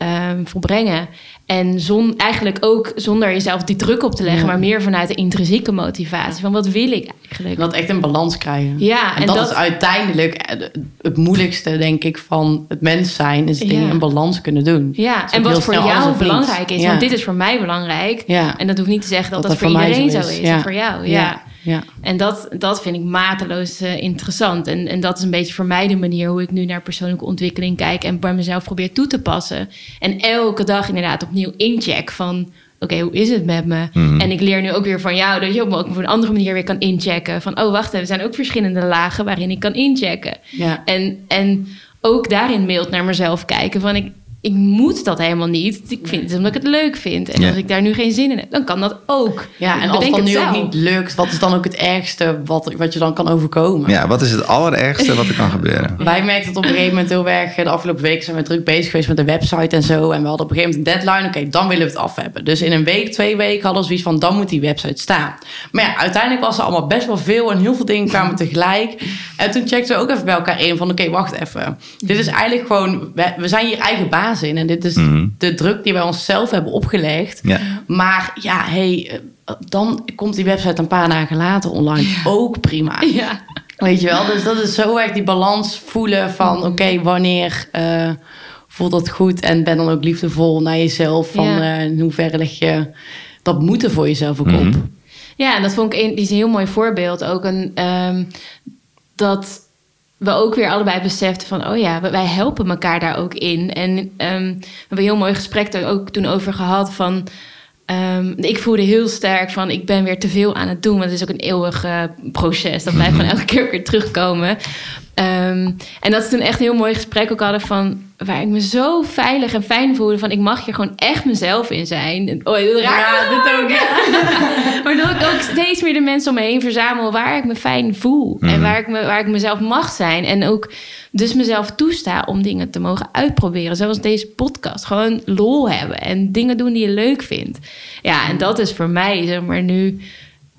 ehm, volbrengen. En zon, eigenlijk ook zonder jezelf die druk op te leggen, Ja. maar meer vanuit de intrinsieke motivatie. Van wat wil ik eigenlijk? Dat echt een balans krijgen. Ja, en, en dat, dat- is uiteindelijk eh, het moeilijkste, denk ik, van het mens zijn. Is dingen Ja. in balans kunnen doen. Ja, Dus en wat voor jou belangrijk is. Ja. Want dit is voor mij belangrijk. Ja. En dat hoeft niet te zeggen dat dat, Dat voor dat voor mij iedereen zo zo is. is. Ja. En voor jou, ja. Ja. En dat, dat vind ik mateloos eh, interessant. En, en dat is een beetje voor mij de manier hoe ik nu naar persoonlijke ontwikkeling kijk en bij mezelf probeer toe te passen. En elke dag inderdaad opnieuw incheck van. Oké, hoe is het met me? Mhm. En ik leer nu ook weer van jou dat je op, ook op een andere manier weer kan inchecken. Van, oh wacht, even, er zijn ook verschillende lagen waarin ik kan inchecken. Ja. En, en ook daarin mild naar mezelf kijken. Van ik, ik moet dat helemaal niet. Ik vind het omdat ik het leuk vind. En Ja. als ik daar nu geen zin in heb, dan kan dat ook. Ja, Ik en als het dan nu ook niet lukt, wat is dan ook het ergste wat, wat je dan kan overkomen? ja, wat is het allerergste wat er kan gebeuren? *laughs* Wij merkten het op een gegeven moment heel erg. De afgelopen week zijn we druk bezig geweest met de website en zo. En we hadden op een gegeven moment een deadline. Oké, dan willen we het af hebben. Dus in een week, twee weken hadden we zoiets van... dan moet die website staan. Maar ja, uiteindelijk was er allemaal best wel veel... en heel veel dingen kwamen tegelijk. En toen checkten we ook even bij elkaar in van... oké, wacht even. Dit is eigenlijk gewoon... We, we zijn hier eigen baas in. En dit is Mhm. de druk die wij onszelf hebben opgelegd. Ja. Maar ja, hey, eh, dan komt die website een paar dagen later online. Ook prima. *laughs* Ja. Weet je wel, dus dat is zo erg die balans voelen van oké, wanneer eh, voelt dat goed en ben dan ook liefdevol naar jezelf. Van Ja. eh, in hoeverre leg je dat moeten voor jezelf ook Mhm. op. Ja, en dat vond ik een, die is een heel mooi voorbeeld. Ook een, ehm, dat we ook weer allebei beseften van... oh ja, wij helpen elkaar daar ook in. En ehm, we hebben een heel mooi gesprek er ook toen over gehad van... ehm, ik voelde heel sterk van ik ben weer te veel aan het doen. Want het is ook een eeuwig proces. Dat blijft *laughs* gewoon elke keer weer terugkomen. Ehm, en dat we toen echt een heel mooi gesprek ook hadden van... waar ik me zo veilig en fijn voelde van... ik mag hier gewoon echt mezelf in zijn. En, Oh, heel raar. Ja, dit ook. *laughs* Maar dat ik ook steeds meer de mensen om me heen verzamel waar ik me fijn voel. En Mhm. waar ik, me, waar ik mezelf mag zijn. En ook dus mezelf toesta om dingen te mogen uitproberen. Zoals deze podcast. Gewoon lol hebben. En dingen doen die je leuk vindt. Ja, en dat is voor mij, zeg maar, nu...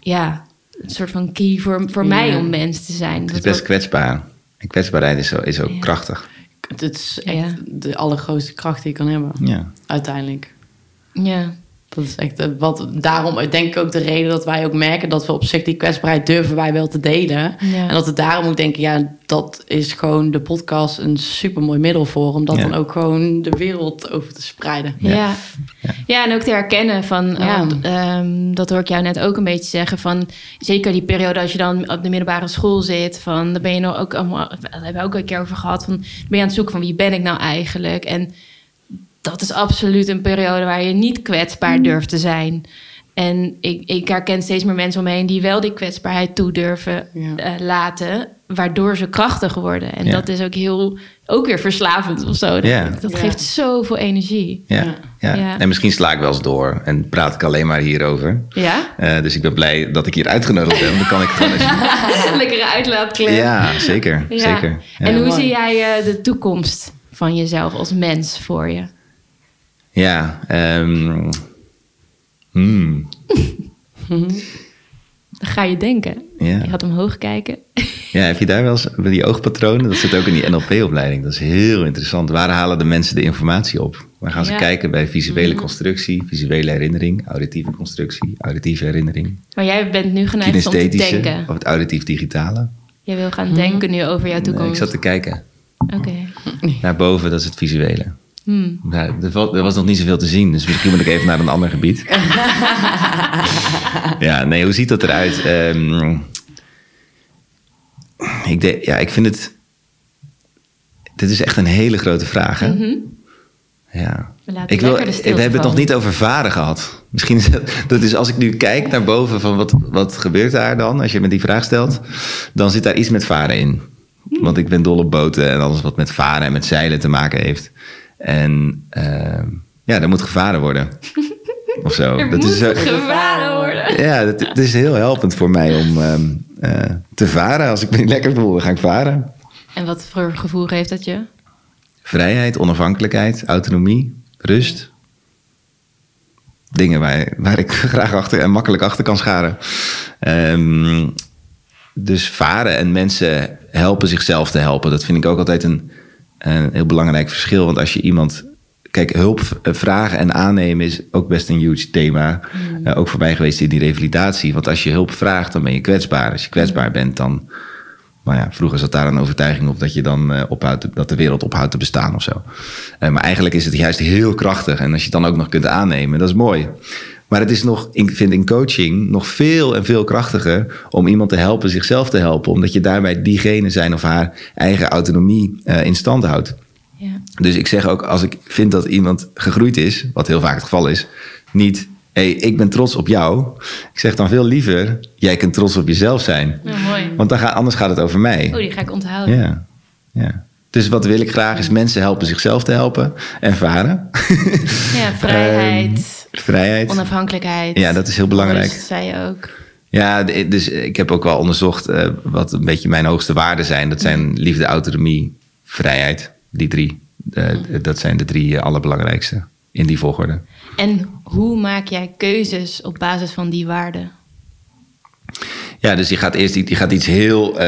Ja, een soort van key voor, voor Ja. mij om mens te zijn. Het is Dat best ook- kwetsbaar. En kwetsbaarheid is, zo, is ook Ja. krachtig. Het is echt Ja. de allergrootste kracht die je kan hebben, Ja. uiteindelijk. Ja, Dat is echt eh, wat. Daarom denk ik ook de reden dat wij ook merken dat we op zich die kwetsbaarheid durven wij wel te delen. Ja. En dat we daarom ook denken, ja, dat is gewoon de podcast een super mooi middel voor. Om dat Ja. dan ook gewoon de wereld over te spreiden. Ja. Ja. Ja. en ook te herkennen van, Ja. oh, ehm, dat hoor ik jou net ook een beetje zeggen, van zeker die periode als je dan op de middelbare school zit, van dan ben je nog ook allemaal, daar hebben we ook een keer over gehad, van ben je aan het zoeken van wie ben ik nou eigenlijk? En dat is absoluut een periode waar je niet kwetsbaar durft te zijn. En ik, ik herken steeds meer mensen om me heen die wel die kwetsbaarheid toe durven Ja. eh, laten. waardoor ze krachtig worden. En Ja. dat is ook heel, ook weer verslavend of zo. Dat, Ja. dat Ja. geeft zoveel energie. Ja, Ja. ja. Ja. En misschien sla ik wel eens door en praat ik alleen maar hierover. Ja? Eh, dus ik ben blij dat ik hier uitgenodigd ben. Dan kan ik gewoon eens... *laughs* Lekkere uitlaatklep. Ja, zeker. Ja. zeker. Ja. En hoe mooi. zie jij eh, de toekomst van jezelf als mens voor je? Ja, ehm, hmm, *laughs* Dan ga je denken. Ja. Je gaat omhoog kijken. *laughs* ja, heb je daar wel eens bij die oogpatronen? Dat zit ook in die NLP-opleiding. Dat is heel interessant. Waar halen de mensen de informatie op? Waar gaan ze Ja. kijken bij visuele constructie, visuele herinnering, auditieve constructie, auditieve herinnering, Maar jij bent nu geneigd om te denken. of het auditief-digitale? Jij wil gaan denken nu over jouw Nee, toekomst. ik zat te kijken. Oké. Naar boven, dat is het visuele. Hmm. Nou, er, was, er was nog niet zoveel te zien, dus misschien moet ik even naar een ander gebied. *laughs* ja, nee, hoe ziet dat eruit? Ehm, ik, de, ja, ik vind het. Dit is echt een hele grote vraag. Hè? Mhm. Ja. We Ik wil, we hebben het nog niet over varen gehad. Misschien is dat, dat is als ik nu kijk naar boven van wat, wat gebeurt daar dan, als je me die vraag stelt, dan zit daar iets met varen in. Want ik ben dol op boten en alles wat met varen en met zeilen te maken heeft. En ehm, ja, er moet gevaren worden. *laughs* Of zo. Er dat moet is zo, gevaren worden. ja, het, het is heel helpend voor mij om ehm, eh, te varen. Als ik me niet lekker voel, dan ga ik varen. En wat voor gevoel geeft dat je? Vrijheid, onafhankelijkheid, autonomie, rust. Dingen waar, waar ik *laughs* graag achter en makkelijk achter kan scharen. Ehm, dus varen en mensen helpen zichzelf te helpen. Dat vind ik ook altijd een, een heel belangrijk verschil. Want als je iemand. Kijk, hulp v- vragen en aannemen is ook best een huge thema. Eh, ook voor mij geweest in die revalidatie. Want als je hulp vraagt, dan ben je kwetsbaar. Als je kwetsbaar bent, dan maar ja, vroeger zat daar een overtuiging op dat je dan eh, ophoudt, dat de wereld ophoudt te bestaan of zo. Eh, maar eigenlijk is het juist heel krachtig. En als je het dan ook nog kunt aannemen, dat is mooi. Maar het is nog, ik vind in coaching nog veel en veel krachtiger om iemand te helpen zichzelf te helpen. Omdat je daarbij diegene zijn of haar eigen autonomie eh, in stand houdt. Ja. Dus ik zeg ook, als ik vind dat iemand gegroeid is, wat heel vaak het geval is, niet, hé, hey, ik ben trots op jou. Ik zeg dan veel liever, jij kunt trots op jezelf zijn. Mooi. Want dan gaat, anders gaat het over mij. Oh, die ga ik onthouden. Ja, ja. Dus wat wil ik graag is mensen helpen zichzelf te helpen. En varen. Ja, *laughs* vrijheid, Ehm, vrijheid. onafhankelijkheid. Ja, dat is heel belangrijk. Rust, zei je ook. Ja, dus ik heb ook wel onderzocht eh, wat een beetje mijn hoogste waarden zijn. Dat zijn liefde, autonomie, vrijheid. Die drie. Eh, dat zijn de drie eh, allerbelangrijkste. In die volgorde. En hoe maak jij keuzes op basis van die waarden? Ja, dus je gaat eerst je gaat iets heel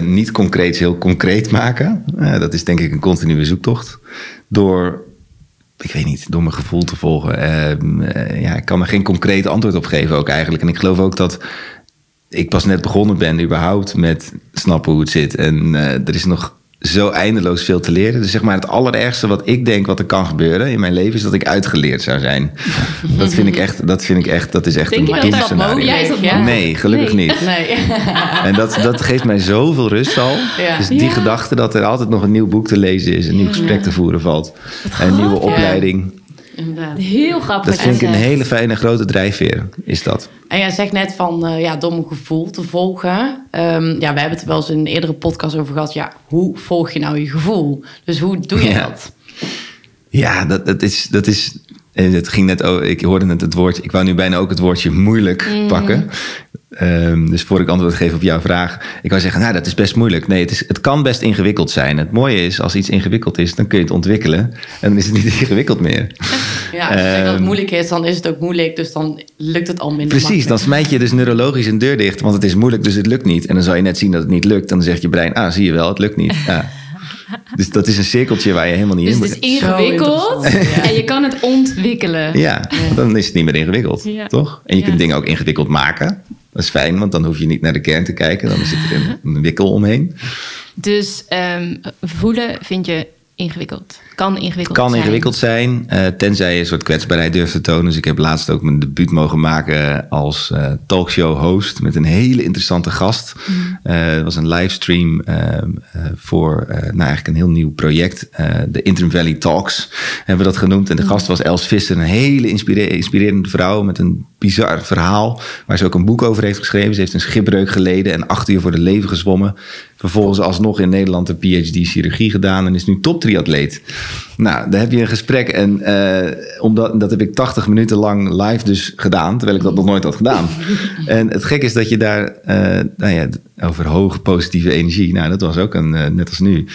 niet concreets, heel concreet maken. Dat is denk ik een continue zoektocht. Door, ik weet niet, door mijn gevoel te volgen. Ehm, eh, ja, ik kan er geen concreet antwoord op geven ook eigenlijk. En ik geloof ook dat ik pas net begonnen ben überhaupt met snappen hoe het zit. En eh, er is nog zo eindeloos veel te leren. Dus zeg maar het allerergste wat ik denk wat er kan gebeuren in mijn leven... is dat ik uitgeleerd zou zijn. *laughs* dat vind ik echt, dat vind ik echt, dat is echt Denk een doemscenario. mogelijk is? Ja. Nee, gelukkig Nee. niet. Nee. *laughs* En dat, dat geeft mij zoveel rust al. Ja. Dus die Ja. gedachte dat er altijd nog een nieuw boek te lezen is, een nieuw gesprek te voeren valt, een nieuwe opleiding. Inderdaad. Heel grappig. Dat vind ik een hele fijne grote drijfveer, is dat. En jij zegt net van, eh, ja, door mijn gevoel te volgen. Ehm, ja, we hebben het er wel eens in een eerdere podcast over gehad. Ja, hoe volg je nou je gevoel? Dus hoe doe je Ja. dat? Ja, dat, dat is. Dat is het ging net over, ik hoorde net het woord, ik wou nu bijna ook het woordje moeilijk pakken. Ehm, dus voor ik antwoord geef op jouw vraag, ik wou zeggen, nou dat is best moeilijk. Nee, het, is, het kan best ingewikkeld zijn. Het mooie is, als iets ingewikkeld is, dan kun je het ontwikkelen en dan is het niet *laughs* ingewikkeld meer. *laughs* Ja, als je zegt dat het Ehm, moeilijk is, dan is het ook moeilijk. Dus dan lukt het al minder Precies, dan smijt je dus neurologisch een deur dicht, want het is moeilijk, dus het lukt niet. En dan zal je net zien dat het niet lukt. Dan zegt je brein, ah, zie je wel, het lukt niet. Ja. *laughs* Dus dat is een cirkeltje waar je helemaal niet Dus in het moet. is ingewikkeld interessant, ja. en je kan het ontwikkelen. Ja, dan is het niet meer ingewikkeld, Ja. toch? En je kunt dingen ook ingewikkeld maken. Dat is fijn, want dan hoef je niet naar de kern te kijken. Dan zit er een, *laughs* een wikkel omheen. Dus ehm, voelen vind je ingewikkeld. Kan ingewikkeld kan zijn. ingewikkeld zijn, eh, tenzij je een soort kwetsbaarheid durft te tonen. Dus ik heb laatst ook mijn debuut mogen maken als eh, talkshow-host met een hele interessante gast. Eh, Het was een livestream voor nou eigenlijk een heel nieuw project, de Interim Valley Talks hebben we dat genoemd. En de gast was Els Visser, een hele inspire- inspirerende vrouw met een bizar verhaal. Waar ze ook een boek over heeft geschreven. Ze heeft een schipbreuk geleden en acht uur voor de leven gezwommen. Vervolgens alsnog in Nederland een PhD chirurgie gedaan en is nu toptriatleet. Nou, daar heb je een gesprek en uh, omdat, dat heb ik 80 minuten lang live dus gedaan, terwijl ik dat nog nooit had gedaan. *laughs* en het gek is dat je daar, uh, nou ja, over hoge positieve energie, nou dat was ook een, uh, net als nu,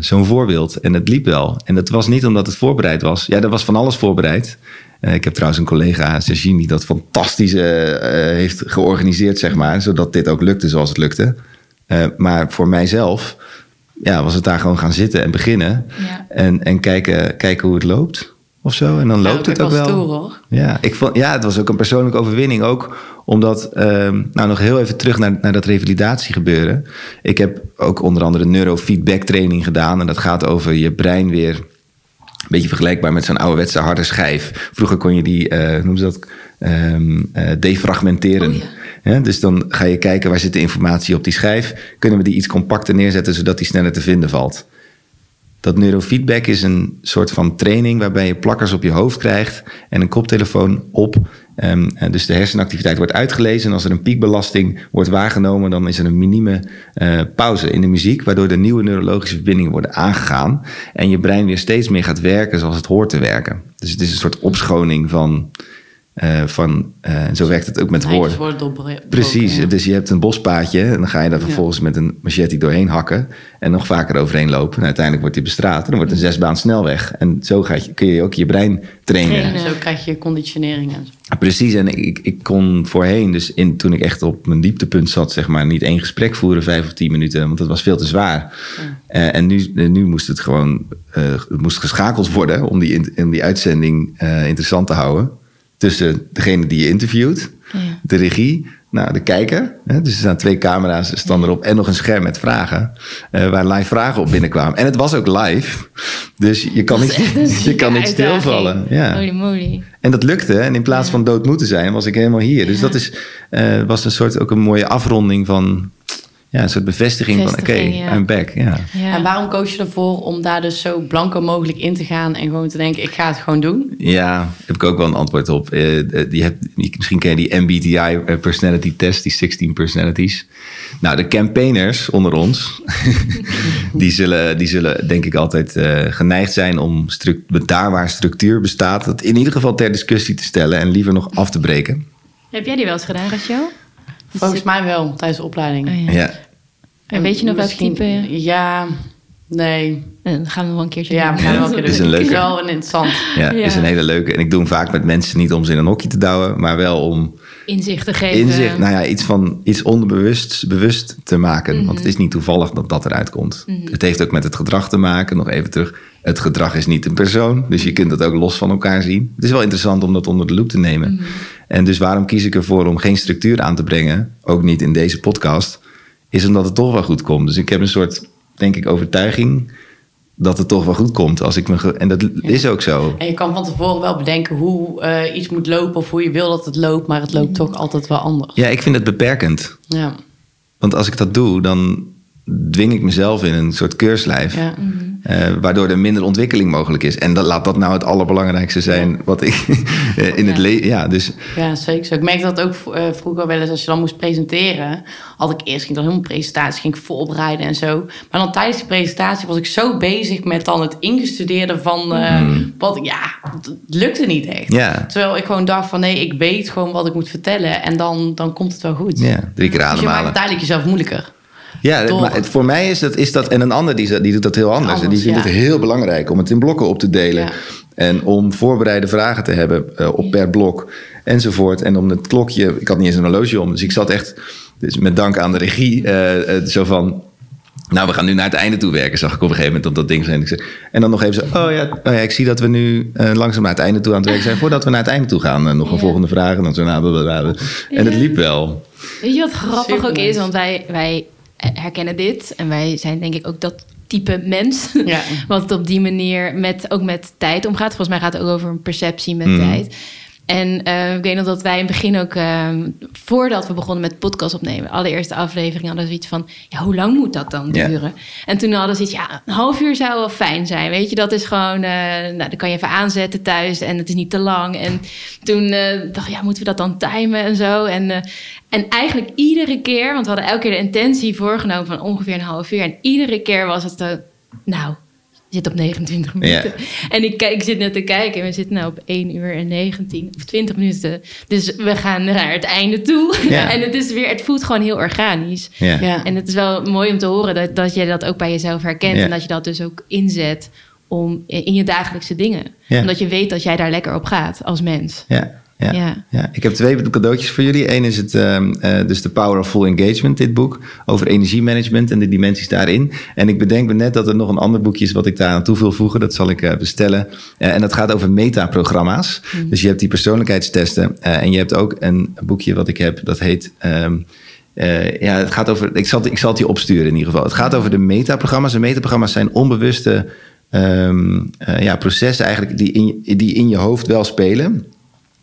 zo'n voorbeeld. En het liep wel. En dat was niet omdat het voorbereid was. Ja, er was van alles voorbereid. Ik heb trouwens een collega, Sergine, die dat fantastisch heeft georganiseerd, zeg maar. Zodat dit ook lukte zoals het lukte. Maar voor mijzelf ja, was het daar gewoon gaan zitten en beginnen. Ja. En, en kijken, kijken hoe het loopt of zo. En dan loopt het ook wel. Hoor. Ja, ik vond, ja, het was ook een persoonlijke overwinning. Ook omdat, nou nog heel even terug naar, naar dat revalidatiegebeuren. Ik heb ook onder andere neurofeedback training gedaan. En dat gaat over je brein weer een beetje vergelijkbaar met zo'n ouderwetse harde schijf. Vroeger kon je die, uh, noem ze dat, um, uh, defragmenteren. Oh, ja. Dus dan ga je kijken waar zit de informatie op die schijf. Kunnen we die iets compacter neerzetten zodat die sneller te vinden valt? Dat neurofeedback is een soort van training waarbij je plakkers op je hoofd krijgt en een koptelefoon op. Um, dus de hersenactiviteit wordt uitgelezen. En als er een piekbelasting wordt waargenomen, dan is er een minieme uh, pauze in de muziek, waardoor de nieuwe neurologische verbindingen worden aangegaan. En je brein weer steeds meer gaat werken zoals het hoort te werken. Dus het is een soort opschoning van uh, van, uh, en zo werkt het ook met woorden. Precies, ja. dus je hebt een bospaadje en dan ga je daar vervolgens ja. met een machete doorheen hakken en nog vaker overheen lopen. En uiteindelijk wordt die bestraat en dan wordt een zesbaan snelweg. En zo ga je, kun je ook je brein trainen. trainen. Zo krijg je conditionering. En zo. Precies, en ik, ik kon voorheen, dus in, toen ik echt op mijn dieptepunt zat, zeg maar, niet één gesprek voeren, vijf of tien minuten, want dat was veel te zwaar. Ja. Uh, en nu, nu moest het gewoon het moest geschakeld worden om die, om die uitzending interessant te houden tussen degene die je interviewt, ja. de regie, nou, de kijker. Hè, dus er staan twee camera's staan erop en nog een scherm met vragen. Uh, waar live vragen op binnenkwamen. En het was ook live. Dus je kan niet, *laughs* je kan niet stilvallen. Ja. Holy moly. En dat lukte. En in plaats van dood moeten zijn, was ik helemaal hier. Dus dat is, uh, was een soort ook een mooie afronding van ja, een soort bevestiging, bevestiging van oké, okay, ja. I'm back. Ja. ja. En waarom koos je ervoor om daar dus zo blanco mogelijk in te gaan en gewoon te denken, ik ga het gewoon doen? Ja, heb ik ook wel een antwoord op. Uh, die hebt, misschien ken je die MBTI personality test, die 16 personalities. Nou, de campaigners onder ons, *laughs* die, zullen, die zullen denk ik altijd uh, geneigd zijn om daar waar structuur bestaat, dat in ieder geval ter discussie te stellen en liever nog af te breken. Heb jij die wel eens gedaan, Rachel? Volgens mij wel, tijdens de opleiding. Oh, ja. ja. En weet je nog welk type? Ja, nee. Dan gaan we wel een keertje ja, doen. Ja, we gaan wel een keer doen. Is een leuke. Is wel een interessant. Ja, ja, is een hele leuke. En ik doe hem vaak met mensen niet om ze in een hokje te douwen, maar wel om... Inzicht te geven. Inzicht, nou ja, iets van iets onderbewust bewust te maken. Mm -hmm. Want het is niet toevallig dat dat eruit komt. Mm -hmm. Het heeft ook met het gedrag te maken. Nog even terug. Het gedrag is niet een persoon. Dus je kunt dat ook los van elkaar zien. Het is wel interessant om dat onder de loep te nemen. Mm -hmm. En dus waarom kies ik ervoor om geen structuur aan te brengen? Ook niet in deze podcast. Is omdat het toch wel goed komt. Dus ik heb een soort, denk ik, overtuiging dat het toch wel goed komt. Als ik me en dat ja. is ook zo. En je kan van tevoren wel bedenken hoe uh, iets moet lopen of hoe je wil dat het loopt, maar het loopt toch altijd wel anders. Ja, ik vind het beperkend. Ja. Want als ik dat doe, dan dwing ik mezelf in een soort keurslijf. Ja. -hmm. uh, waardoor er minder ontwikkeling mogelijk is. En dat, laat dat nou het allerbelangrijkste zijn ja. wat ik *laughs* in ja. het leven. Ja, dus. ja, zeker. Zo. Ik merk dat ook uh, vroeger wel eens als je dan moest presenteren. Had ik eerst ging dan helemaal presentatie, ging ik voorbereiden en zo. Maar dan tijdens die presentatie was ik zo bezig met dan het ingestudeerde van uh, wat ja, het lukte niet echt. Ja. Terwijl ik gewoon dacht van nee, ik weet gewoon wat ik moet vertellen en dan, dan komt het wel goed. Ja, drie keer ademhalen. Dus je maakt uiteindelijk jezelf moeilijker. Ja, maar het, voor mij is dat, is dat. En een ander die, die doet dat heel anders. anders en die vindt ja. het heel belangrijk om het in blokken op te delen. Ja. En om voorbereide vragen te hebben uh, op per blok enzovoort. En om het klokje. Ik had niet eens een horloge om. Dus ik zat echt. Dus met dank aan de regie. Uh, uh, zo van. Nou, we gaan nu naar het einde toe werken, zag ik op een gegeven moment op dat ding zijn. En dan nog even zo, oh ja, oh ja ik zie dat we nu uh, langzaam naar het einde toe aan het werken zijn. Voordat we naar het einde toe gaan, uh, nog een ja. volgende vraag. En dan zo, nou. En het liep wel. Weet je wat grappig Super ook is? Want wij, wij herkennen dit. En wij zijn denk ik ook dat type mens. Ja. *laughs* Wat op die manier met, ook met tijd omgaat. Volgens mij gaat het ook over een perceptie met mm. tijd. En uh, ik weet nog dat wij in het begin ook, uh, voordat we begonnen met podcast opnemen, allereerste aflevering hadden we zoiets van, ja, hoe lang moet dat dan duren? En toen hadden ze iets, ja, een half uur zou wel fijn zijn. Weet je, dat is gewoon, uh, nou, dan kan je even aanzetten thuis en het is niet te lang. En toen dacht ik, ja, moeten we dat dan timen en zo? En, en eigenlijk iedere keer, want we hadden elke keer de intentie voorgenomen van ongeveer een half uur. En iedere keer was het, nou, zit op 29 minuten. En ik, ik zit net te kijken en we zitten nu op 1 uur en 19 of 20 minuten. Dus we gaan naar het einde toe. *laughs* en het, is weer, het voelt gewoon heel organisch. Ja. En het is wel mooi om te horen dat, dat je dat ook bij jezelf herkent. En dat je dat dus ook inzet om, in je dagelijkse dingen. Omdat je weet dat jij daar lekker op gaat als mens. Ja. Ja, ja. ik heb twee cadeautjes voor jullie. Eén is het, uh, dus The Power of Full Engagement, dit boek. Over energiemanagement en de dimensies daarin. En ik bedenk me net dat er nog een ander boekje is wat ik daar aan toe wil voegen. Dat zal ik uh, bestellen. Uh, en dat gaat over metaprogramma's. Mm. Dus je hebt die persoonlijkheidstesten. en je hebt ook een boekje wat ik heb, dat heet... Um, ja, het gaat over. Ik zal, ik zal het je opsturen in ieder geval. Het gaat over de metaprogramma's. En metaprogramma's zijn onbewuste um, ja, processen eigenlijk die in, die in je hoofd wel spelen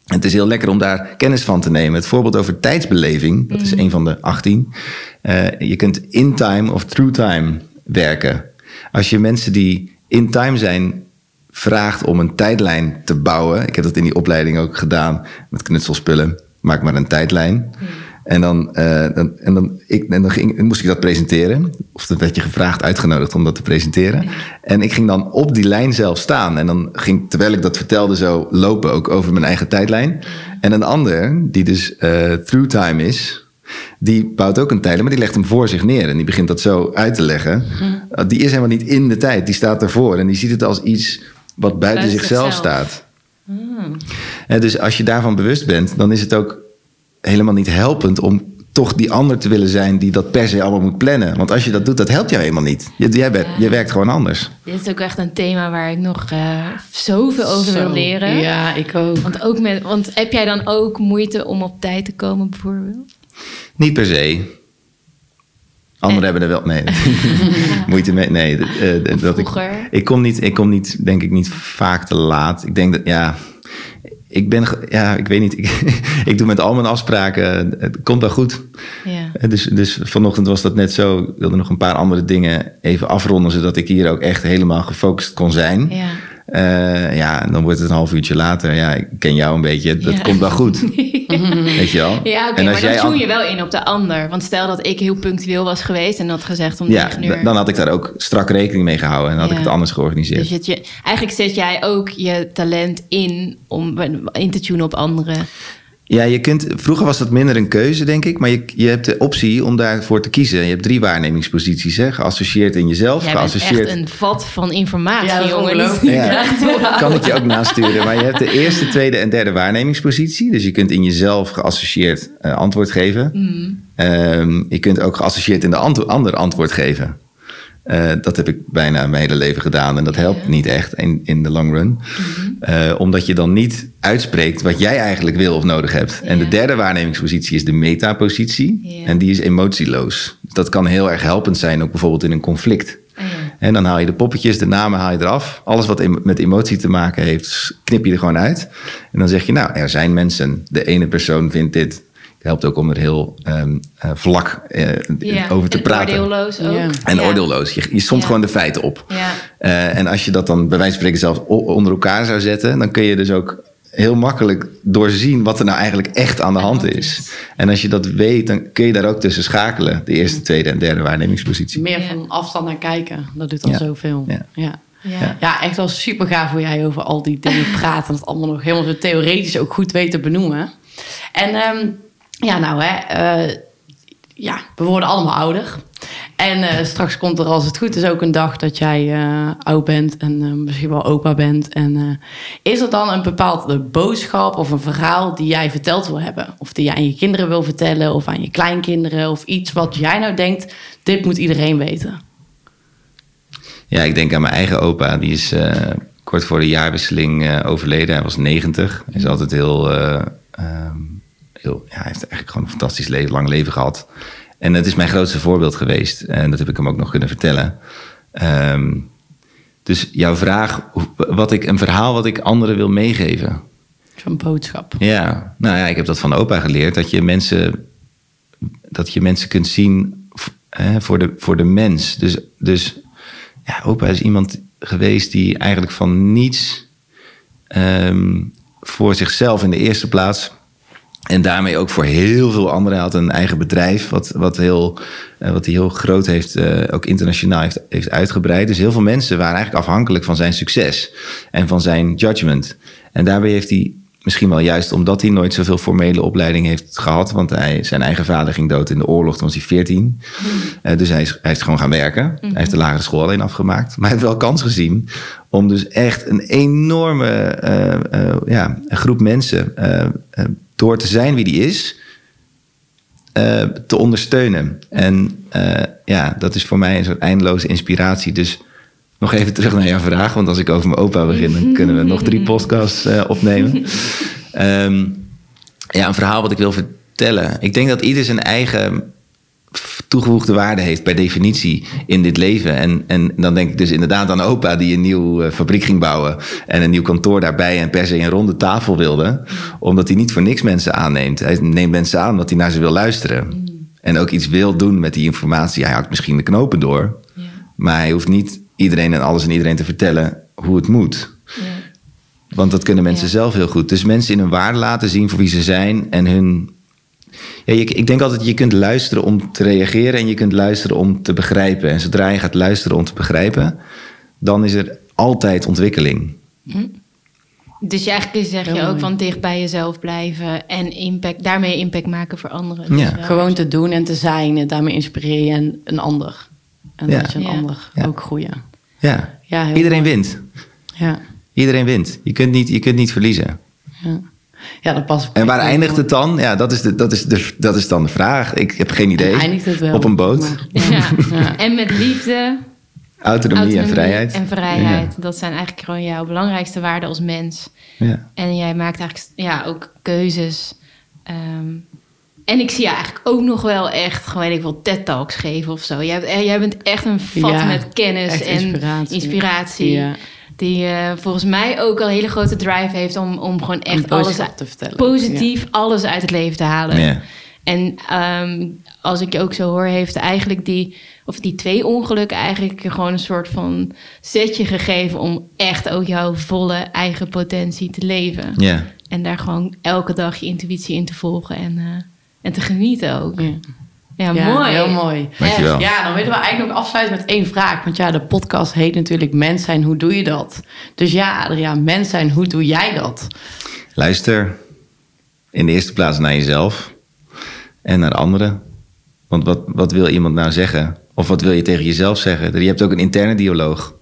het is heel lekker om daar kennis van te nemen. Het voorbeeld over tijdsbeleving, dat is mm. een van de 18. Uh, je kunt in time of through time werken. Als je mensen die in time zijn vraagt om een tijdlijn te bouwen. Ik heb dat in die opleiding ook gedaan met knutselspullen. Maak maar een tijdlijn. Mm. En dan, uh, dan, en dan, ik, en dan ging, moest ik dat presenteren. Of dan werd je gevraagd, uitgenodigd om dat te presenteren. En ik ging dan op die lijn zelf staan. En dan ging, terwijl ik dat vertelde, zo lopen ook over mijn eigen tijdlijn. En een ander, die dus uh, through time is, die bouwt ook een tijdlijn, maar die legt hem voor zich neer. En die begint dat zo uit te leggen. Hm. Die is helemaal niet in de tijd, die staat ervoor. En die ziet het als iets wat buiten, zichzelf, staat. Hmm. En dus als je daarvan bewust bent, dan is het ook helemaal niet helpend om toch die ander te willen zijn die dat per se allemaal moet plannen. Want als je dat doet, dat helpt jou helemaal niet. Je, jij bent, je werkt gewoon anders. Dit is ook echt een thema waar ik nog uh, zoveel over wil leren. Ja, ik ook. Want, ook met, want heb jij dan ook moeite om op tijd te komen bijvoorbeeld? Niet per se. Anderen hebben er wel nee, *laughs* moeite mee. Nee, uh, dat ik, ik kom niet, ik kom niet, denk ik niet vaak te laat. Ik denk dat ja ik ben, ja, ik weet niet. *laughs* Ik, ik doe met al mijn afspraken. Het komt wel goed. Ja. Eh, dus, dus vanochtend was dat net zo. Ik wilde nog een paar andere dingen even afronden. Zodat ik hier ook echt helemaal gefocust kon zijn. Ja. Uh, ja, en dan wordt het een half uurtje later. Ja, ik ken jou een beetje. Dat komt wel goed. *laughs* Weet je wel? Ja, oké, maar dan zoen je wel in op de ander. Want stel dat ik heel punctueel was geweest en had gezegd om ja, uur... dan had ik daar ook strak rekening mee gehouden. En had ik het anders georganiseerd. Dus je, eigenlijk zet jij ook je talent in om in te tunen op anderen. Ja, je kunt, vroeger was dat minder een keuze, denk ik. Maar je, je hebt de optie om daarvoor te kiezen. Je hebt drie waarnemingsposities, hè? geassocieerd in jezelf. Jij geassocieerd... bent echt een vat van informatie, ja, jongen. Ja, kan ik je ook nasturen. Maar je hebt de eerste, tweede en derde waarnemingspositie. Dus je kunt in jezelf geassocieerd uh, antwoord geven. Mm. Um, je kunt ook geassocieerd in de ander antwoord geven. Uh, dat heb ik bijna mijn hele leven gedaan en dat helpt niet echt in, in de long run. Mhm. uh, omdat je dan niet uitspreekt wat jij eigenlijk wil of nodig hebt. En de derde waarnemingspositie is de metapositie. En die is emotieloos. Dat kan heel erg helpend zijn, ook bijvoorbeeld in een conflict. En dan haal je de poppetjes, de namen haal je eraf. Alles wat met emotie te maken heeft, knip je er gewoon uit. En dan zeg je, nou, er zijn mensen. De ene persoon vindt dit, helpt ook om er heel um, uh, vlak uh, over te en praten. Oordeelloos ook. En oordeelloos. Je, je somt gewoon de feiten op. Uh, en als je dat dan bij wijze van spreken zelf onder elkaar zou zetten, dan kun je dus ook heel makkelijk doorzien wat er nou eigenlijk echt aan de hand is. En als je dat weet, dan kun je daar ook tussen schakelen. De eerste, tweede en derde waarnemingspositie. Meer van afstand naar kijken. Dat doet al zoveel. Ja. ja. Ja. ja, echt wel super gaaf hoe jij over al die dingen praat. En dat allemaal nog helemaal zo theoretisch ook goed weet te benoemen. En um, ja, nou hè, uh, ja, we worden allemaal ouder. En uh, straks komt er, als het goed is, ook een dag dat jij uh, oud bent en misschien wel opa bent. En is er dan een bepaalde boodschap of een verhaal die jij verteld wil hebben? Of die jij aan je kinderen wil vertellen of aan je kleinkinderen? Of iets wat jij nou denkt, dit moet iedereen weten? Ja, ik denk aan mijn eigen opa. Die is kort voor de jaarwisseling overleden. Hij was 90. Hij is altijd heel... Ehm, heel, ja, hij heeft eigenlijk gewoon een fantastisch leven, lang leven gehad. En het is mijn grootste voorbeeld geweest. En dat heb ik hem ook nog kunnen vertellen. Um, dus jouw vraag, wat ik, een verhaal wat ik anderen wil meegeven. Zo'n boodschap. Ja, nou ja, ik heb dat van opa geleerd. Dat je mensen, dat je mensen kunt zien hè, voor, de, voor de mens. Dus, dus ja, opa is iemand geweest die eigenlijk van niets ehm, voor zichzelf in de eerste plaats. En daarmee ook voor heel veel anderen. Hij had een eigen bedrijf, wat, wat, heel, eh, wat hij heel groot heeft, eh, ook internationaal heeft, heeft uitgebreid. Dus heel veel mensen waren eigenlijk afhankelijk van zijn succes en van zijn judgment. En daarbij heeft hij misschien wel juist omdat hij nooit zoveel formele opleiding heeft gehad. Want hij, zijn eigen vader ging dood in de oorlog, toen was hij 14. Eh, dus hij is, hij is gewoon gaan werken. Hij heeft de lagere school alleen afgemaakt. Maar hij heeft wel kans gezien om dus echt een enorme ja, groep mensen door te zijn wie die is, eh, te ondersteunen. En eh, ja, dat is voor mij een soort eindeloze inspiratie. Dus nog even terug naar jouw vraag. Want als ik over mijn opa begin, dan kunnen we nog drie podcasts eh, opnemen. *laughs* Ehm, ja, een verhaal wat ik wil vertellen. Ik denk dat ieder zijn eigen toegevoegde waarde heeft per definitie in dit leven. En, en dan denk ik dus inderdaad aan opa die een nieuwe eh, fabriek ging bouwen. En een nieuw kantoor daarbij en per se een ronde tafel wilde. Omdat hij niet voor niks mensen aanneemt. Hij neemt mensen aan omdat hij naar ze wil luisteren. En ook iets wil doen met die informatie. Hij hakt misschien de knopen door. Ja. Maar hij hoeft niet iedereen en alles en iedereen te vertellen hoe het moet. Ja. Want dat kunnen mensen Ja. zelf heel goed. Dus mensen in hun waarde laten zien voor wie ze zijn en hun. Ja, je, ik denk altijd, je kunt luisteren om te reageren en je kunt luisteren om te begrijpen. En zodra je gaat luisteren om te begrijpen, dan is er altijd ontwikkeling. Dus je eigenlijk zeg je ook van dicht bij jezelf blijven en impact, daarmee impact maken voor anderen. Dus Ja. Gewoon te doen en te zijn. En daarmee inspireer je een, een ander. En Ja. dat je een Ja. ander Ja. ook groeien. Ja, iedereen mooi. wint. Ja. Iedereen wint. Je kunt niet, je kunt niet verliezen. Ja, ja dat past. En waar eindigt het dan? Ja, dat is, de, dat is, de, dat is dan de vraag. Ik heb geen idee. En eindigt het wel. Op een boot. Ja. Ja. En met liefde, Autonomie, en vrijheid. En vrijheid. Dat zijn eigenlijk gewoon jouw belangrijkste waarden als mens. Ja. En jij maakt eigenlijk ja, ook keuzes. Ehm, en ik zie je eigenlijk ook nog wel echt, gewoon ik wel, TED-talks geven of zo. Jij, bent- jij bent echt een vat Ja, met kennis en inspiratie. inspiratie. Die eh, volgens mij ook al een hele grote drive heeft om, om gewoon echt Een alles te vertellen. positief alles uit het leven te halen. Ja. En ehm, als ik je ook zo hoor, heeft eigenlijk die, of die twee ongelukken eigenlijk je gewoon een soort van setje gegeven om echt ook jouw volle eigen potentie te leven. Ja. En daar gewoon elke dag je intuïtie in te volgen en, eh, en te genieten ook. Ja. Ja, Ja, mooi. heel mooi. Dankjewel. Ja, dan willen we eigenlijk nog afsluiten met één vraag. Want ja, de podcast heet natuurlijk Mens zijn, hoe doe je dat? Dus ja, Adriaan, mens zijn, hoe doe jij dat? Luister in de eerste plaats naar jezelf en naar anderen. Want wat, wat wil iemand nou zeggen? Of wat wil je tegen jezelf zeggen? Je hebt ook een interne dialoog.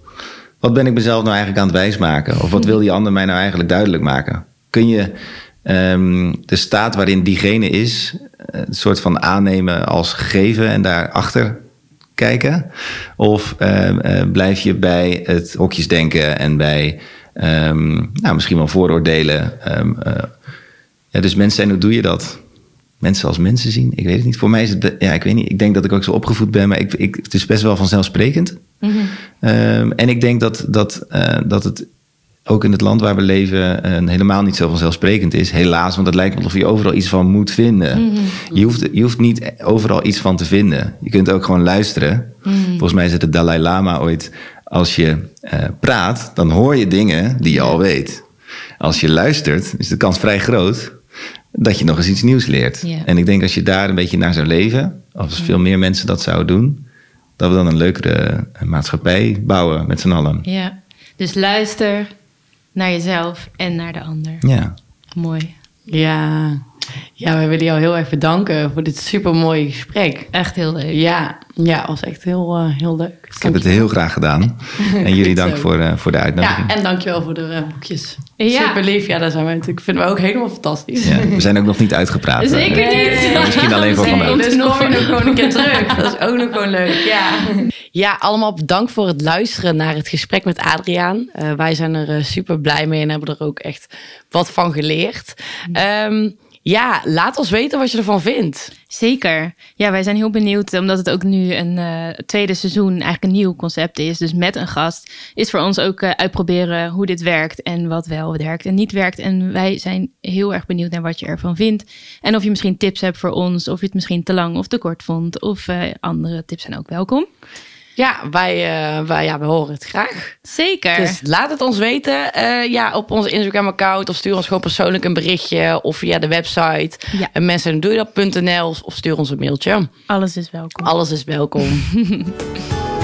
Wat ben ik mezelf nou eigenlijk aan het wijsmaken? Of wat wil die ander mij nou eigenlijk duidelijk maken? Kun je ehm, de staat waarin diegene is, eh, een soort van aannemen als gegeven en daarachter kijken? Of ehm, eh, blijf je bij het hokjesdenken en bij ehm, nou, misschien wel vooroordelen? Eh, ja, dus mensen zijn, hoe doe je dat? Mensen als mensen zien? Ik weet het niet. Voor mij is het, ja, ik weet niet. Ik denk dat ik ook zo opgevoed ben, maar ik, ik, het is best wel vanzelfsprekend. Ehm, en ik denk dat, dat, dat het ook in het land waar we leven eh, helemaal niet zo vanzelfsprekend is. Helaas, want het lijkt me alsof je overal iets van moet vinden. je, hoeft, je hoeft niet overal iets van te vinden. Je kunt ook gewoon luisteren. Volgens mij zei de Dalai Lama ooit... als je eh, praat, dan hoor je dingen die je al weet. Als je luistert, is de kans vrij groot... dat je nog eens iets nieuws leert. En ik denk als je daar een beetje naar zou leven... of als veel meer mensen dat zouden doen... dat we dan een leukere eh, maatschappij bouwen met z'n allen. Ja. Dus luister naar jezelf en naar de ander. Ja. Mooi. Ja, ja wij willen jou heel erg bedanken voor dit supermooie gesprek. Echt heel leuk. Ja, ja, was echt heel, eh, heel leuk. Ik heb het heel graag gedaan. *laughs* En jullie dank voor, eh, voor de uitnodiging. Ja, en dankjewel voor de eh, boekjes. Ja. Super lief. Ja, dat zijn we natuurlijk, vinden we ook helemaal fantastisch. Ja, we zijn ook nog niet uitgepraat. Zeker niet. Misschien alleen voor *laughs* Nee, vandaag. Dus nog kom je nog gewoon een keer terug. Dat is ook nog gewoon leuk, ja. Ja, allemaal bedankt voor het luisteren naar het gesprek met Adriaan. Eh, wij zijn er super blij mee en hebben er ook echt wat van geleerd. Ehm, ja, laat ons weten wat je ervan vindt. Zeker. Ja, wij zijn heel benieuwd, omdat het ook nu een uh, tweede seizoen eigenlijk een nieuw concept is. Dus met een gast is voor ons ook uh, uitproberen hoe dit werkt en wat wel werkt en niet werkt. En wij zijn heel erg benieuwd naar wat je ervan vindt. En of je misschien tips hebt voor ons, of je het misschien te lang of te kort vond. Of uh, andere tips zijn ook welkom. Ja, wij, uh, wij, ja, we horen het graag. Zeker. Dus laat het ons weten uh, ja, op onze Instagram-account. Of stuur ons gewoon persoonlijk een berichtje. Of via de website. Ja. En mensen doe je dat.nl. Of stuur ons een mailtje. Alles is welkom. Alles is welkom. *laughs*